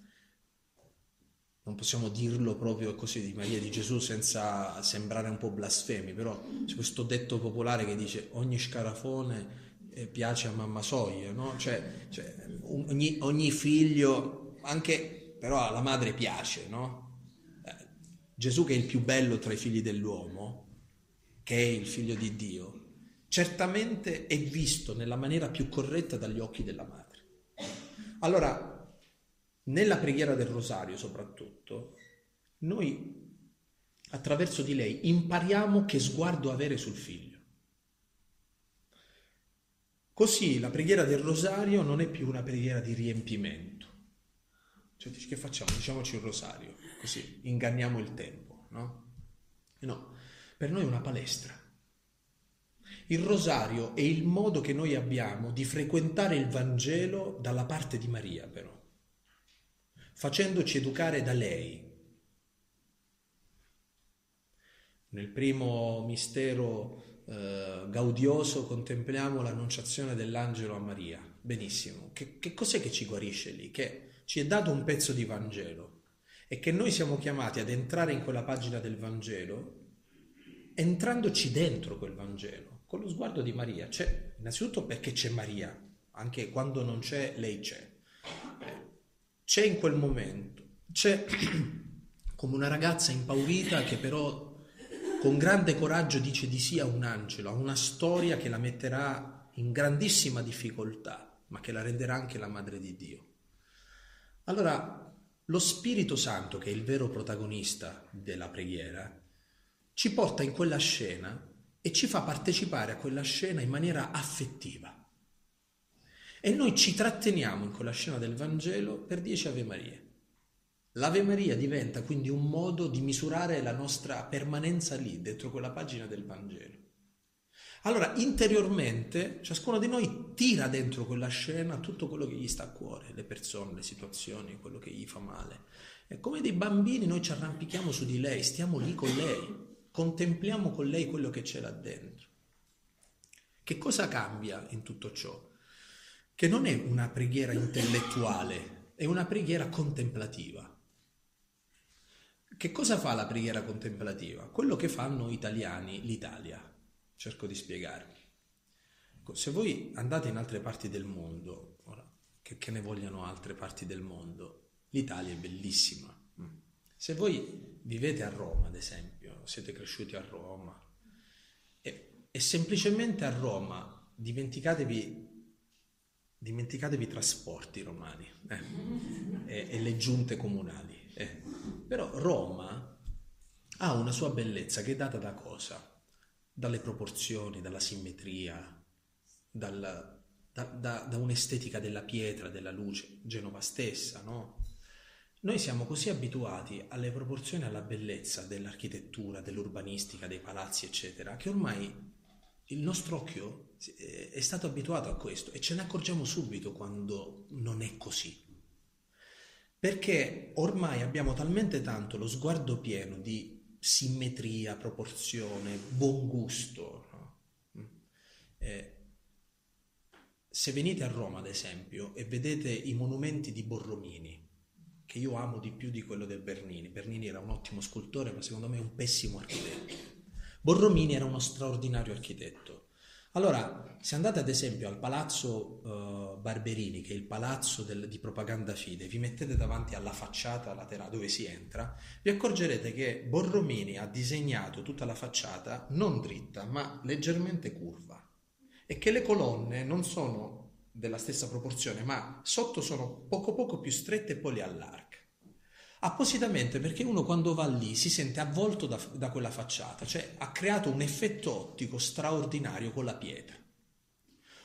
non possiamo dirlo proprio così di Maria di Gesù senza sembrare un po' blasfemi, però c'è questo detto popolare che dice ogni scarafone piace a mamma Soglia, no? Cioè, cioè ogni, ogni, figlio, anche però alla madre piace, no? Eh, Gesù che è il più bello tra i figli dell'uomo, che è il figlio di Dio, certamente è visto nella maniera più corretta dagli occhi della madre. Allora, nella preghiera del rosario soprattutto, noi attraverso di lei impariamo che sguardo avere sul figlio. Così la preghiera del rosario non è più una preghiera di riempimento. Cioè che facciamo? Diciamoci il rosario, così inganniamo il tempo, no? No, per noi è una palestra. Il rosario è il modo che noi abbiamo di frequentare il Vangelo dalla parte di Maria, però, facendoci educare da lei. Nel primo mistero eh, gaudioso contempliamo l'annunciazione dell'angelo a Maria. Benissimo. Che, che cos'è che ci guarisce lì? Che ci è dato un pezzo di Vangelo e che noi siamo chiamati ad entrare in quella pagina del Vangelo entrandoci dentro quel Vangelo, con lo sguardo di Maria. C'è, innanzitutto perché c'è Maria, anche quando non c'è, lei c'è. C'è in quel momento, c'è come una ragazza impaurita che però con grande coraggio dice di sì a un angelo, a una storia che la metterà in grandissima difficoltà, ma che la renderà anche la madre di Dio. Allora, lo Spirito Santo, che è il vero protagonista della preghiera, ci porta in quella scena e ci fa partecipare a quella scena in maniera affettiva. E noi ci tratteniamo in quella scena del Vangelo per dieci Ave Marie. L'Ave Maria diventa quindi un modo di misurare la nostra permanenza lì, dentro quella pagina del Vangelo. Allora, interiormente, ciascuno di noi tira dentro quella scena tutto quello che gli sta a cuore, le persone, le situazioni, quello che gli fa male. E come dei bambini noi ci arrampichiamo su di lei, stiamo lì con lei, contempliamo con lei quello che c'è là dentro. Che cosa cambia in tutto ciò? Che non è una preghiera intellettuale, è una preghiera contemplativa. Che cosa fa la preghiera contemplativa? Quello che fanno italiani, l'Italia. Cerco di spiegarvi. Se voi andate in altre parti del mondo, ora, che, che ne vogliano altre parti del mondo, l'Italia è bellissima. Se voi vivete a Roma, ad esempio, siete cresciuti a Roma, e, e semplicemente a Roma dimenticatevi, dimenticatevi i trasporti romani eh, e, e le giunte comunali eh, però Roma ha una sua bellezza che è data da cosa? Dalle proporzioni, dalla simmetria, dal, da, da, da, un'estetica della pietra, della luce, Genova stessa, no? Noi siamo così abituati alle proporzioni alla bellezza dell'architettura, dell'urbanistica, dei palazzi, eccetera, che ormai il nostro occhio è stato abituato a questo e ce ne accorgiamo subito quando non è così. Perché ormai abbiamo talmente tanto lo sguardo pieno di simmetria, proporzione, buon gusto. No? Mm. Eh, se venite a Roma, ad esempio, e vedete i monumenti di Borromini, che io amo di più di quello del Bernini. Bernini era un ottimo scultore, ma secondo me un pessimo architetto. Borromini era uno straordinario architetto. Allora, se andate ad esempio al palazzo uh, Barberini, che è il palazzo del, di propaganda fide, vi mettete davanti alla facciata laterale dove si entra, vi accorgerete che Borromini ha disegnato tutta la facciata non dritta, ma leggermente curva e che le colonne non sono della stessa proporzione, ma sotto sono poco poco più strette e poi le allarga. Appositamente perché uno quando va lì si sente avvolto da, da quella facciata, cioè ha creato un effetto ottico straordinario con la pietra.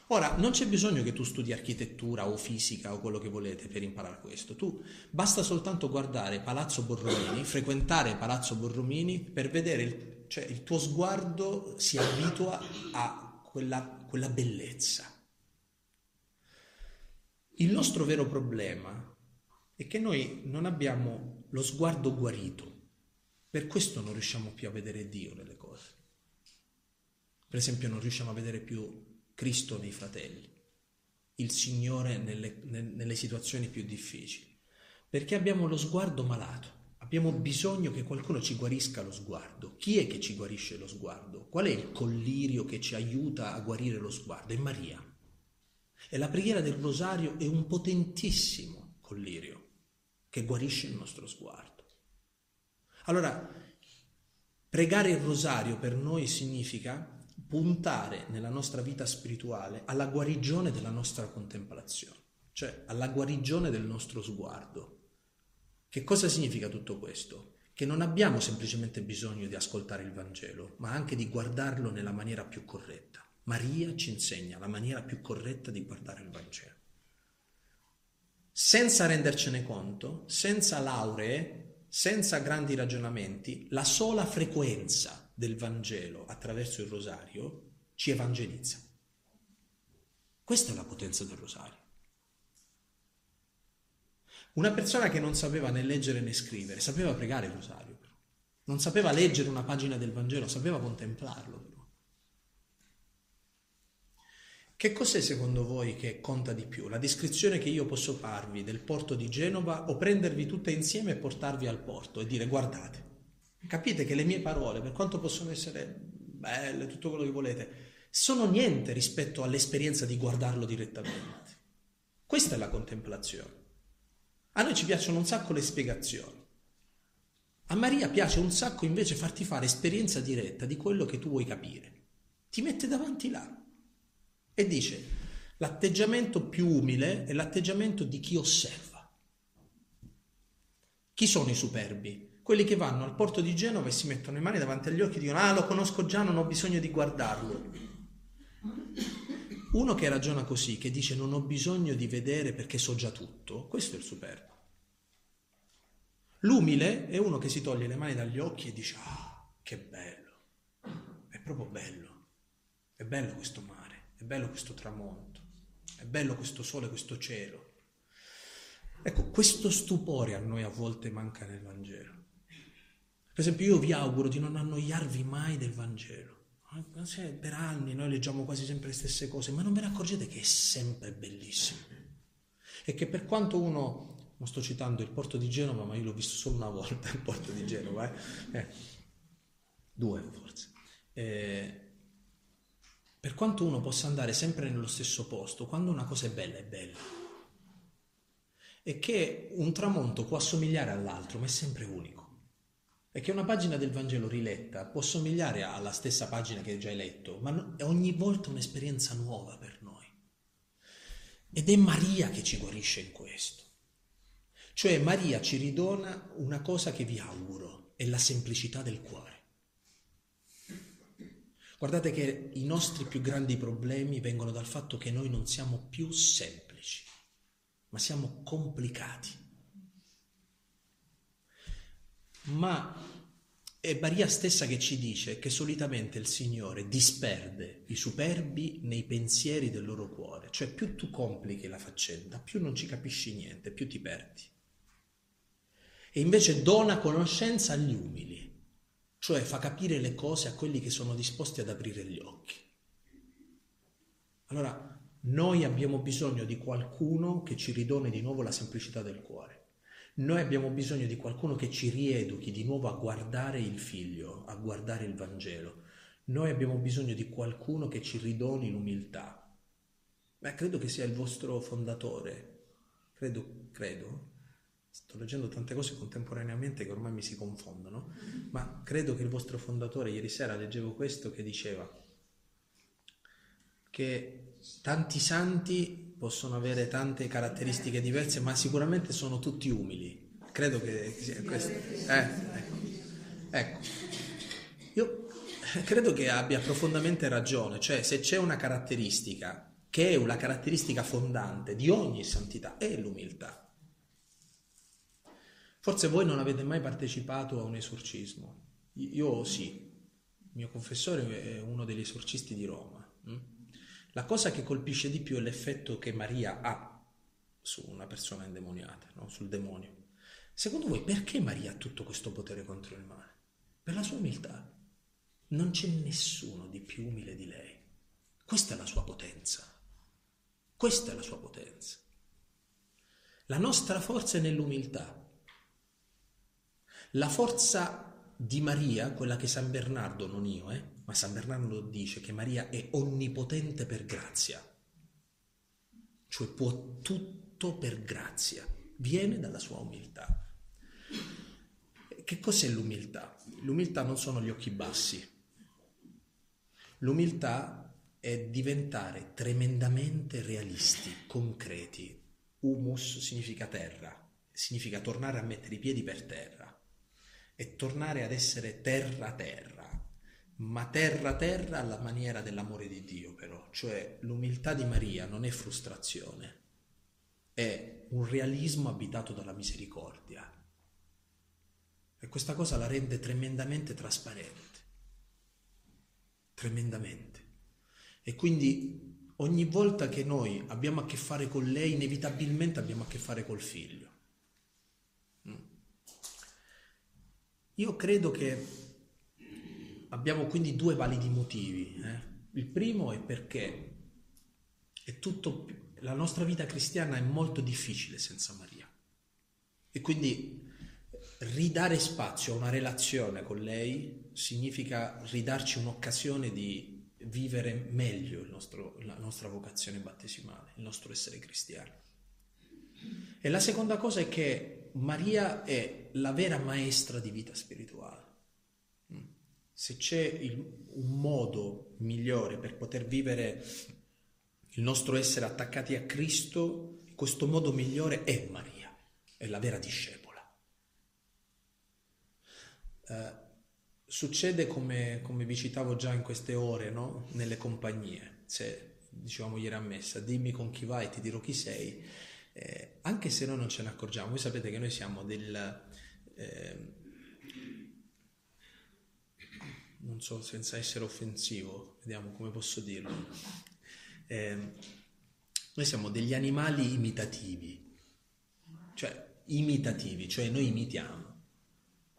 Ora, non c'è bisogno che tu studi architettura o fisica o quello che volete per imparare questo. Tu basta soltanto guardare Palazzo Borromini, frequentare Palazzo Borromini per vedere, il, cioè il tuo sguardo si abitua a quella, quella bellezza. Il nostro vero problema è che noi non abbiamo lo sguardo guarito, per questo non riusciamo più a vedere Dio nelle cose. Per esempio non riusciamo a vedere più Cristo nei fratelli, il Signore nelle, nelle situazioni più difficili, perché abbiamo lo sguardo malato. Abbiamo bisogno che qualcuno ci guarisca lo sguardo. Chi è che ci guarisce lo sguardo? Qual è il collirio che ci aiuta a guarire lo sguardo? È Maria. E la preghiera del rosario è un potentissimo collirio che guarisce il nostro sguardo. Allora, pregare il rosario per noi significa puntare nella nostra vita spirituale alla guarigione della nostra contemplazione, cioè alla guarigione del nostro sguardo. Che cosa significa tutto questo? Che non abbiamo semplicemente bisogno di ascoltare il Vangelo, ma anche di guardarlo nella maniera più corretta. Maria ci insegna la maniera più corretta di guardare il Vangelo. Senza rendercene conto, senza lauree, senza grandi ragionamenti, la sola frequenza del Vangelo attraverso il rosario ci evangelizza. Questa è la potenza del rosario. Una persona che non sapeva né leggere né scrivere, sapeva pregare il rosario, non sapeva leggere una pagina del Vangelo, sapeva contemplarlo. Che cos'è secondo voi che conta di più? La descrizione che io posso farvi del porto di Genova o prendervi tutte insieme e portarvi al porto e dire guardate, capite che le mie parole, per quanto possono essere belle, tutto quello che volete, sono niente rispetto all'esperienza di guardarlo direttamente. Questa è la contemplazione. A noi ci piacciono un sacco le spiegazioni. A Maria piace un sacco invece farti fare esperienza diretta di quello che tu vuoi capire. Ti mette davanti là e dice l'atteggiamento più umile è l'atteggiamento di chi osserva. Chi sono i superbi? Quelli che vanno al porto di Genova e si mettono le mani davanti agli occhi e dicono ah lo conosco già, non ho bisogno di guardarlo. Uno che ragiona così, che dice non ho bisogno di vedere perché so già tutto, questo è il superbo. L'umile è uno che si toglie le mani dagli occhi e dice ah, che bello, è proprio bello, è bello questo mare. È bello questo tramonto, è bello questo sole, questo cielo. Ecco, questo stupore a noi a volte manca nel Vangelo. Per esempio, io vi auguro di non annoiarvi mai del Vangelo. Per anni noi leggiamo quasi sempre le stesse cose, ma non ve ne accorgete che è sempre bellissimo. E che per quanto uno, non sto citando il porto di Genova, ma io l'ho visto solo una volta il porto di Genova, eh? Eh, due forse. Eh, per quanto uno possa andare sempre nello stesso posto, quando una cosa è bella, è bella. E che un tramonto può assomigliare all'altro, ma è sempre unico. E che una pagina del Vangelo riletta può somigliare alla stessa pagina che hai già letto, ma è ogni volta un'esperienza nuova per noi. Ed è Maria che ci guarisce in questo. Cioè Maria ci ridona una cosa che vi auguro, è la semplicità del cuore. Guardate che i nostri più grandi problemi vengono dal fatto che noi non siamo più semplici, ma siamo complicati. ma è Maria stessa che ci dice che solitamente il Signore disperde i superbi nei pensieri del loro cuore, cioè più tu complichi la faccenda, più non ci capisci niente, più ti perdi. E invece dona conoscenza agli umili, cioè fa capire le cose a quelli che sono disposti ad aprire gli occhi. Allora, noi abbiamo bisogno di qualcuno che ci ridoni di nuovo la semplicità del cuore. Noi abbiamo bisogno di qualcuno che ci rieduchi di nuovo a guardare il figlio, a guardare il Vangelo. Noi abbiamo bisogno di qualcuno che ci ridoni l'umiltà. Beh, credo che sia il vostro fondatore. Credo, credo. Sto leggendo tante cose contemporaneamente che ormai mi si confondono, ma credo che il vostro fondatore, ieri sera leggevo questo che diceva che tanti santi possono avere tante caratteristiche diverse, ma sicuramente sono tutti umili. Credo che sia questo. Eh, ecco. ecco. Io credo che abbia profondamente ragione, cioè se c'è una caratteristica che è una caratteristica fondante di ogni santità, è l'umiltà. Forse voi non avete mai partecipato a un esorcismo. Io sì, il mio confessore è uno degli esorcisti di Roma. Hm? La cosa che colpisce di più è l'effetto che Maria ha su una persona indemoniata, no? sul demonio. Secondo voi perché Maria ha tutto questo potere contro il male? Per la sua umiltà. Non c'è nessuno di più umile di lei. Questa è la sua potenza. Questa è la sua potenza. La nostra forza è nell'umiltà. La forza di Maria, quella che San Bernardo, non io, eh, ma San Bernardo dice che Maria è onnipotente per grazia, cioè può tutto per grazia, viene dalla sua umiltà. Che cos'è l'umiltà? L'umiltà non sono gli occhi bassi. L'umiltà è diventare tremendamente realisti, concreti. Humus significa terra, significa tornare a mettere i piedi per terra e tornare ad essere terra-terra ma terra-terra alla maniera dell'amore di Dio però, cioè l'umiltà di Maria non è frustrazione, è un realismo abitato dalla misericordia. E questa cosa la rende tremendamente trasparente, tremendamente. E quindi ogni volta che noi abbiamo a che fare con lei, inevitabilmente abbiamo a che fare col figlio. Mm. Io credo che abbiamo quindi due validi motivi. Eh? Il primo è perché è tutto, la nostra vita cristiana è molto difficile senza Maria. E quindi ridare spazio a una relazione con lei significa ridarci un'occasione di vivere meglio nostro, la nostra vocazione battesimale, il nostro essere cristiani. E la seconda cosa è che Maria è la vera maestra di vita spirituale se c'è il, un modo migliore per poter vivere il nostro essere attaccati a Cristo, questo modo migliore è Maria, è la vera discepola. Eh, succede come, come, vi citavo già in queste ore, no? nelle compagnie. Se dicevamo ieri a messa, dimmi con chi vai, ti dirò chi sei. Eh, anche se noi non ce ne accorgiamo, voi sapete che noi siamo del... Eh, non so, senza essere offensivo, vediamo come posso dirlo. Eh, noi siamo degli animali imitativi, cioè imitativi, cioè noi imitiamo.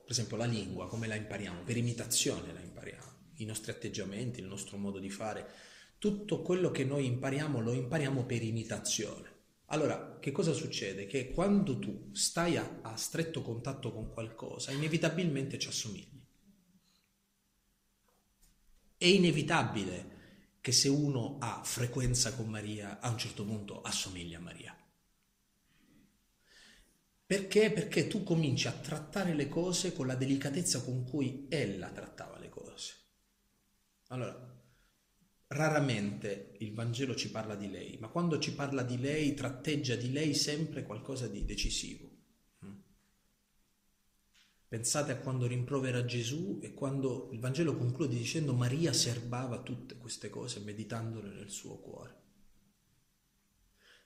Per esempio la lingua, come la impariamo? Per imitazione la impariamo, i nostri atteggiamenti, il nostro modo di fare, tutto quello che noi impariamo lo impariamo per imitazione. Allora, che cosa succede? Che quando tu stai a, a stretto contatto con qualcosa, inevitabilmente ci assomigli. È inevitabile che se uno ha frequenza con Maria, a un certo punto assomiglia a Maria. Perché? Perché tu cominci a trattare le cose con la delicatezza con cui ella trattava le cose. Allora, raramente il Vangelo ci parla di lei, ma quando ci parla di lei tratteggia di lei sempre qualcosa di decisivo. Pensate a quando rimprovera Gesù e quando il Vangelo conclude dicendo Maria serbava tutte queste cose meditandole nel suo cuore.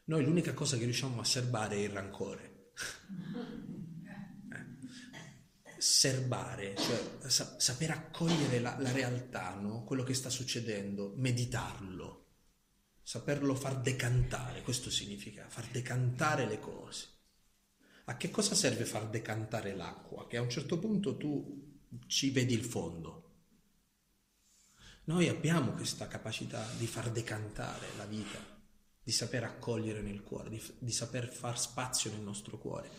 Noi l'unica cosa che riusciamo a serbare è il rancore. Serbare, cioè sa- saper accogliere la, la realtà, no? quello che sta succedendo, meditarlo, saperlo far decantare, questo significa far decantare le cose. A che cosa serve far decantare l'acqua? Che a un certo punto tu ci vedi il fondo. Noi abbiamo questa capacità di far decantare la vita, di saper accogliere nel cuore, di, di saper far spazio nel nostro cuore.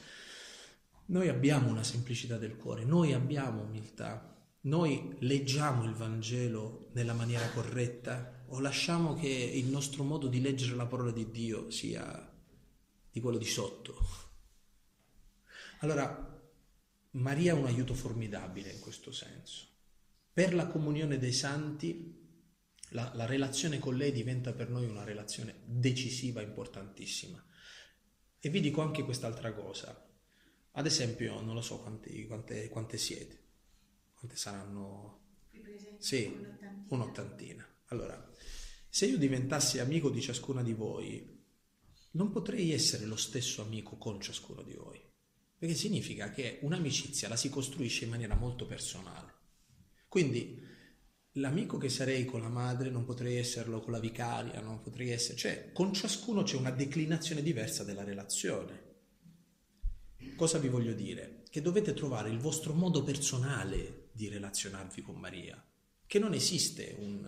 Noi abbiamo una semplicità del cuore, noi abbiamo umiltà, noi leggiamo il Vangelo nella maniera corretta o lasciamo che il nostro modo di leggere la parola di Dio sia di quello di sotto. Allora, Maria è un aiuto formidabile in questo senso. Per la comunione dei santi, la, la relazione con lei diventa per noi una relazione decisiva, importantissima. E vi dico anche quest'altra cosa. Ad esempio, non lo so quanti, quante, quante siete, quante saranno? Sì, un'ottantina. Allora, se io diventassi amico di ciascuna di voi, non potrei essere lo stesso amico con ciascuno di voi. Perché significa che un'amicizia la si costruisce in maniera molto personale. Quindi l'amico che sarei con la madre non potrei esserlo con la vicaria, non potrei essere... Cioè, con ciascuno c'è una declinazione diversa della relazione. Cosa vi voglio dire? Che dovete trovare il vostro modo personale di relazionarvi con Maria, che non esiste un,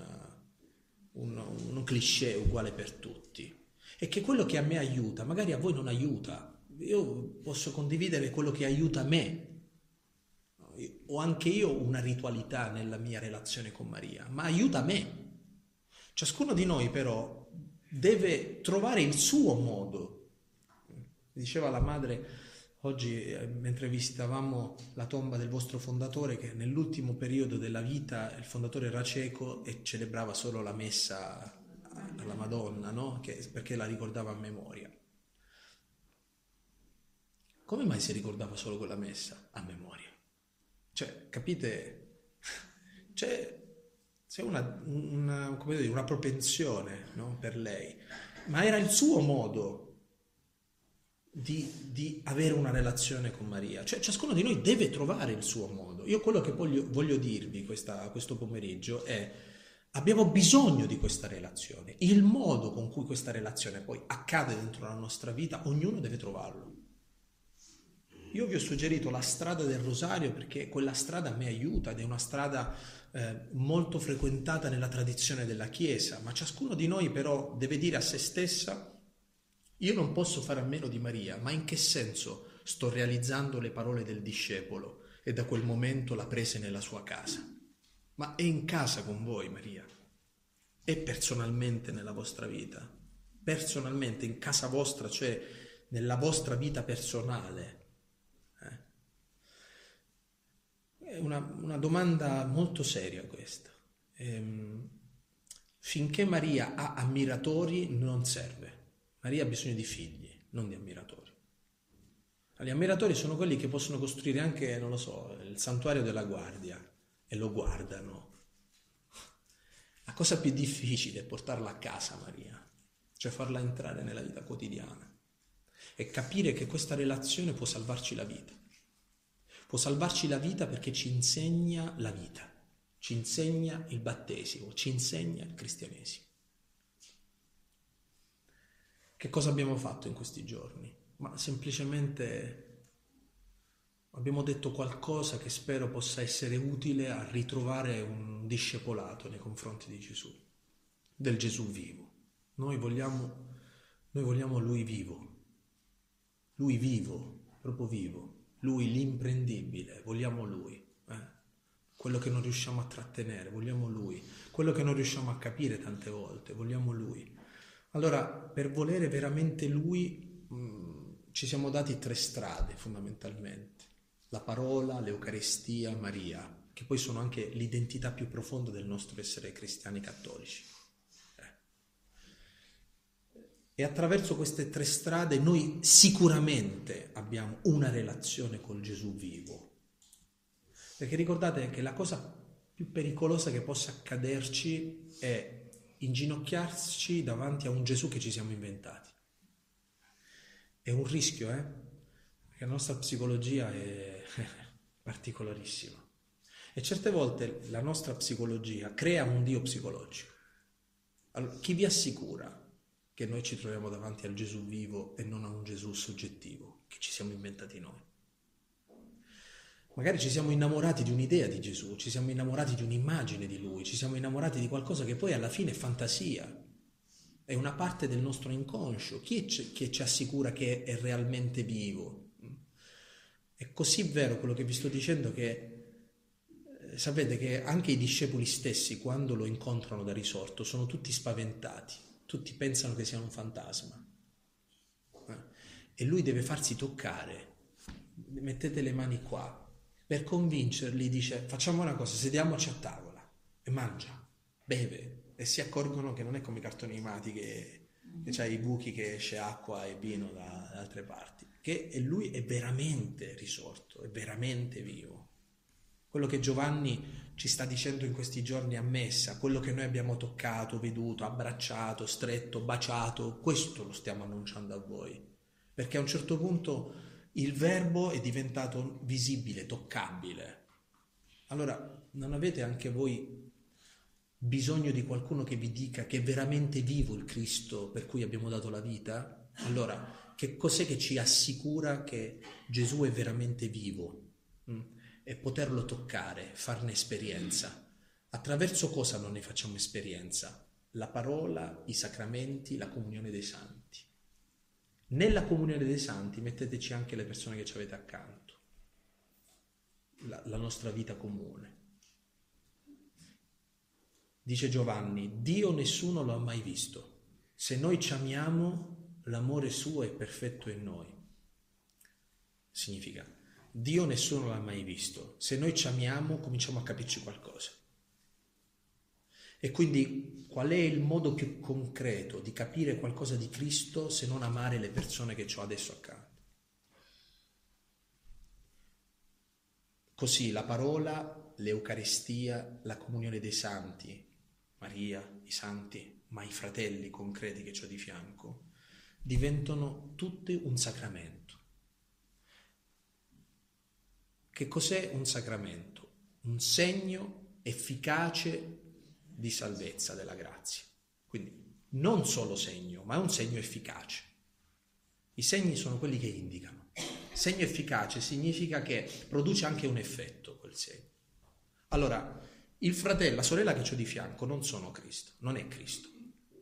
un, un cliché uguale per tutti. E che quello che a me aiuta, magari a voi non aiuta, io posso condividere quello che aiuta me. Ho anche io una ritualità nella mia relazione con Maria, ma aiuta me. Ciascuno di noi però deve trovare il suo modo. Diceva la madre oggi, eh, mentre visitavamo la tomba del vostro fondatore, che nell'ultimo periodo della vita il fondatore era cieco e celebrava solo la messa alla Madonna, no? che, perché la ricordava a memoria. Come mai si ricordava solo quella messa a memoria? Cioè, capite? C'è, c'è una, una, dire, una, propensione no? per lei, ma era il suo modo di, di, avere una relazione con Maria. Cioè, ciascuno di noi deve trovare il suo modo. Io quello che voglio, voglio dirvi questa, questo pomeriggio è abbiamo bisogno di questa relazione. Il modo con cui questa relazione poi accade dentro la nostra vita, ognuno deve trovarlo. Io vi ho suggerito la strada del rosario perché quella strada me aiuta ed è una strada eh, molto frequentata nella tradizione della Chiesa, ma ciascuno di noi però deve dire a se stessa io non posso fare a meno di Maria, ma in che senso sto realizzando le parole del discepolo e da quel momento la prese nella sua casa? Ma è in casa con voi Maria? È personalmente nella vostra vita? Personalmente in casa vostra, cioè nella vostra vita personale? È una, una domanda molto seria questa. Ehm, finché Maria ha ammiratori non serve. Maria ha bisogno di figli, non di ammiratori. Gli ammiratori sono quelli che possono costruire anche, non lo so, il santuario della guardia e lo guardano. La cosa più difficile è portarla a casa Maria, cioè farla entrare nella vita quotidiana e capire che questa relazione può salvarci la vita. Può salvarci la vita perché ci insegna la vita, ci insegna il battesimo, ci insegna il cristianesimo. Che cosa abbiamo fatto in questi giorni? Ma semplicemente abbiamo detto qualcosa che spero possa essere utile a ritrovare un discepolato nei confronti di Gesù, del Gesù vivo. Noi vogliamo, noi vogliamo Lui vivo, Lui vivo, proprio vivo. Lui l'imprendibile, vogliamo Lui. Eh? Quello che non riusciamo a trattenere, vogliamo Lui. Quello che non riusciamo a capire tante volte, vogliamo Lui. Allora, per volere veramente Lui, mh, mm, ci siamo dati tre strade fondamentalmente. La parola, l'Eucaristia, Maria, che poi sono anche l'identità più profonda del nostro essere cristiani cattolici. E attraverso queste tre strade noi sicuramente abbiamo una relazione col Gesù vivo. Perché ricordate che la cosa più pericolosa che possa accaderci è inginocchiarci davanti a un Gesù che ci siamo inventati. È un rischio, eh? Perché la nostra psicologia è particolarissima. E certe volte la nostra psicologia crea un Dio psicologico. Allora, chi vi assicura che noi ci troviamo davanti al Gesù vivo e non a un Gesù soggettivo che ci siamo inventati noi? Magari ci siamo innamorati di un'idea di Gesù, ci siamo innamorati di un'immagine di Lui, ci siamo innamorati di qualcosa che poi alla fine è fantasia, è una parte del nostro inconscio. Chi che ci assicura che è realmente vivo? È così vero quello che vi sto dicendo che eh, sapete che anche i discepoli stessi quando lo incontrano da risorto sono tutti spaventati, tutti pensano che sia un fantasma. Eh? E lui deve farsi toccare. Mettete le mani qua, per convincerli dice facciamo una cosa, sediamoci a tavola e mangia, beve e si accorgono che non è come i cartoni animati che, che c'hai i buchi che esce acqua e vino da, da altre parti, che lui è veramente risorto, è veramente vivo. Quello che Giovanni ci sta dicendo in questi giorni a messa, quello che noi abbiamo toccato, veduto, abbracciato, stretto, baciato, questo lo stiamo annunciando a voi. Perché a un certo punto il verbo è diventato visibile, toccabile. Allora, non avete anche voi bisogno di qualcuno che vi dica che è veramente vivo il Cristo per cui abbiamo dato la vita? Allora, che cos'è che ci assicura che Gesù è veramente vivo? Mm? E poterlo toccare, farne esperienza. Attraverso cosa non ne facciamo esperienza? La parola, i sacramenti, la comunione dei santi. Nella comunione dei santi metteteci anche le persone che ci avete accanto, la, la nostra vita comune. Dice Giovanni, Dio nessuno lo ha mai visto. Se noi ci amiamo, l'amore suo è perfetto in noi. Significa, Dio nessuno l'ha mai visto. Se noi ci amiamo, cominciamo a capirci qualcosa. E quindi qual è il modo più concreto di capire qualcosa di Cristo se non amare le persone che ho adesso accanto? Così la parola, l'Eucaristia, la comunione dei santi, Maria, i santi, ma i fratelli concreti che ho di fianco, diventano tutti un sacramento. Che cos'è un sacramento? Un segno efficace di salvezza della grazia. Quindi non solo segno, ma è un segno efficace. I segni sono quelli che indicano. Segno efficace significa che produce anche un effetto quel segno. Allora, il fratello, la sorella che ho di fianco non sono Cristo, non è Cristo,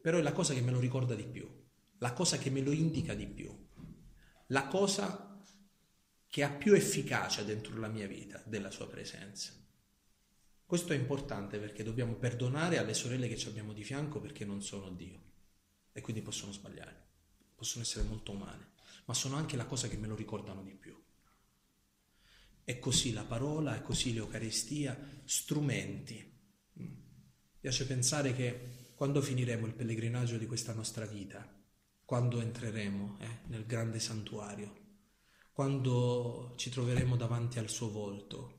però è la cosa che me lo ricorda di più, la cosa che me lo indica di più, la cosa che ha più efficacia dentro la mia vita della sua presenza. Questo è importante perché dobbiamo perdonare alle sorelle che ci abbiamo di fianco perché non sono Dio e quindi possono sbagliare, possono essere molto umane, ma sono anche la cosa che me lo ricordano di più. È così la parola, è così l'Eucaristia, strumenti. Mi piace pensare che quando finiremo il pellegrinaggio di questa nostra vita, quando entreremo eh, nel grande santuario, quando ci troveremo davanti al suo volto,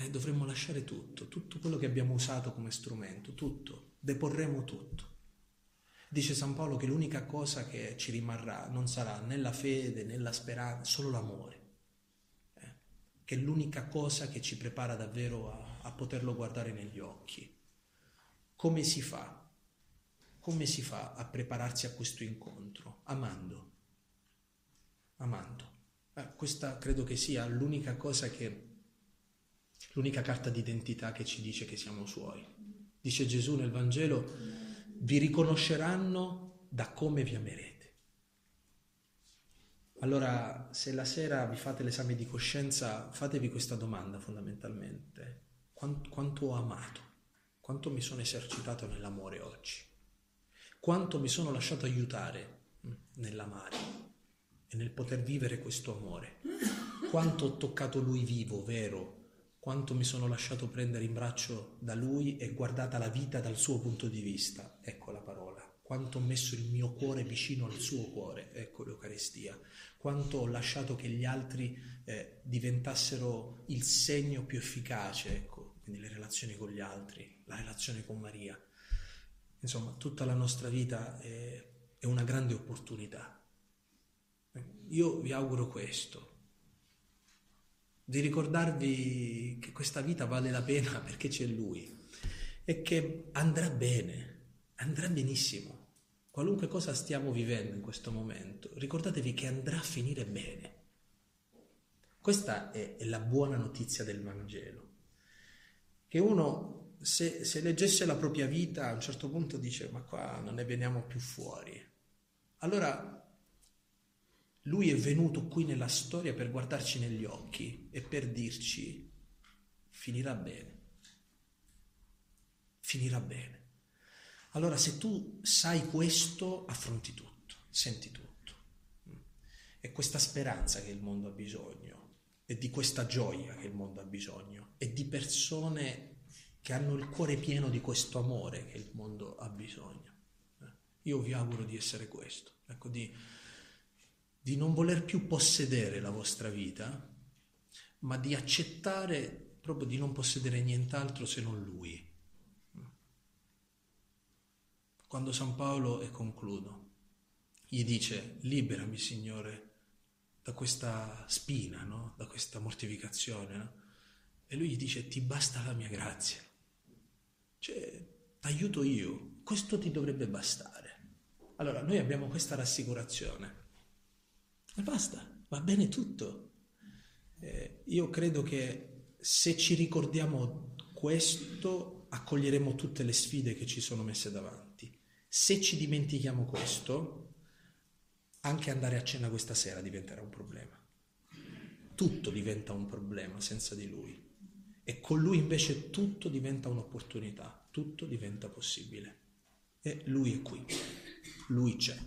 eh, dovremmo lasciare tutto, tutto quello che abbiamo usato come strumento, tutto, deporremo tutto. Dice San Paolo che l'unica cosa che ci rimarrà non sarà né la fede né la speranza, solo l'amore, eh, che è l'unica cosa che ci prepara davvero a, a poterlo guardare negli occhi. Come si fa? Come si fa a prepararsi a questo incontro? Amando. Amando. Eh, questa credo che sia l'unica cosa che l'unica carta d'identità che ci dice che siamo suoi. Dice Gesù nel Vangelo, vi riconosceranno da come vi amerete. Allora, se la sera vi fate l'esame di coscienza, fatevi questa domanda fondamentalmente. Quanto, quanto ho amato? Quanto mi sono esercitato nell'amore oggi? Quanto mi sono lasciato aiutare mm, nell'amare e nel poter vivere questo amore? Quanto ho toccato lui vivo, vero, quanto mi sono lasciato prendere in braccio da lui e guardata la vita dal suo punto di vista, ecco la parola, quanto ho messo il mio cuore vicino al suo cuore, ecco l'Eucaristia, quanto ho lasciato che gli altri eh, diventassero il segno più efficace, ecco, quindi le relazioni con gli altri, la relazione con Maria. Insomma, tutta la nostra vita è, è una grande opportunità. Io vi auguro questo, di ricordarvi che questa vita vale la pena perché c'è Lui e che andrà bene, andrà benissimo. Qualunque cosa stiamo vivendo in questo momento, ricordatevi che andrà a finire bene. Questa è, è la buona notizia del Vangelo. Che uno, se, se leggesse la propria vita, a un certo punto dice, ma qua non ne veniamo più fuori. Allora lui è venuto qui nella storia per guardarci negli occhi e per dirci finirà bene. Finirà bene. Allora se tu sai questo, affronti tutto, senti tutto. È questa speranza che il mondo ha bisogno, è di questa gioia che il mondo ha bisogno, è di persone che hanno il cuore pieno di questo amore che il mondo ha bisogno. Io vi auguro di essere questo, ecco, di di non voler più possedere la vostra vita, ma di accettare proprio di non possedere nient'altro se non Lui. Quando San Paolo, e concludo, gli dice liberami Signore da questa spina, no? da questa mortificazione, no? e lui gli dice ti basta la mia grazia, cioè t'aiuto io, questo ti dovrebbe bastare. Allora noi abbiamo questa rassicurazione e basta, va bene tutto. Eh, io credo che se ci ricordiamo questo, accoglieremo tutte le sfide che ci sono messe davanti. Se ci dimentichiamo questo, anche andare a cena questa sera diventerà un problema. Tutto diventa un problema senza di lui. E con lui invece tutto diventa un'opportunità, tutto diventa possibile. E lui è qui, lui c'è.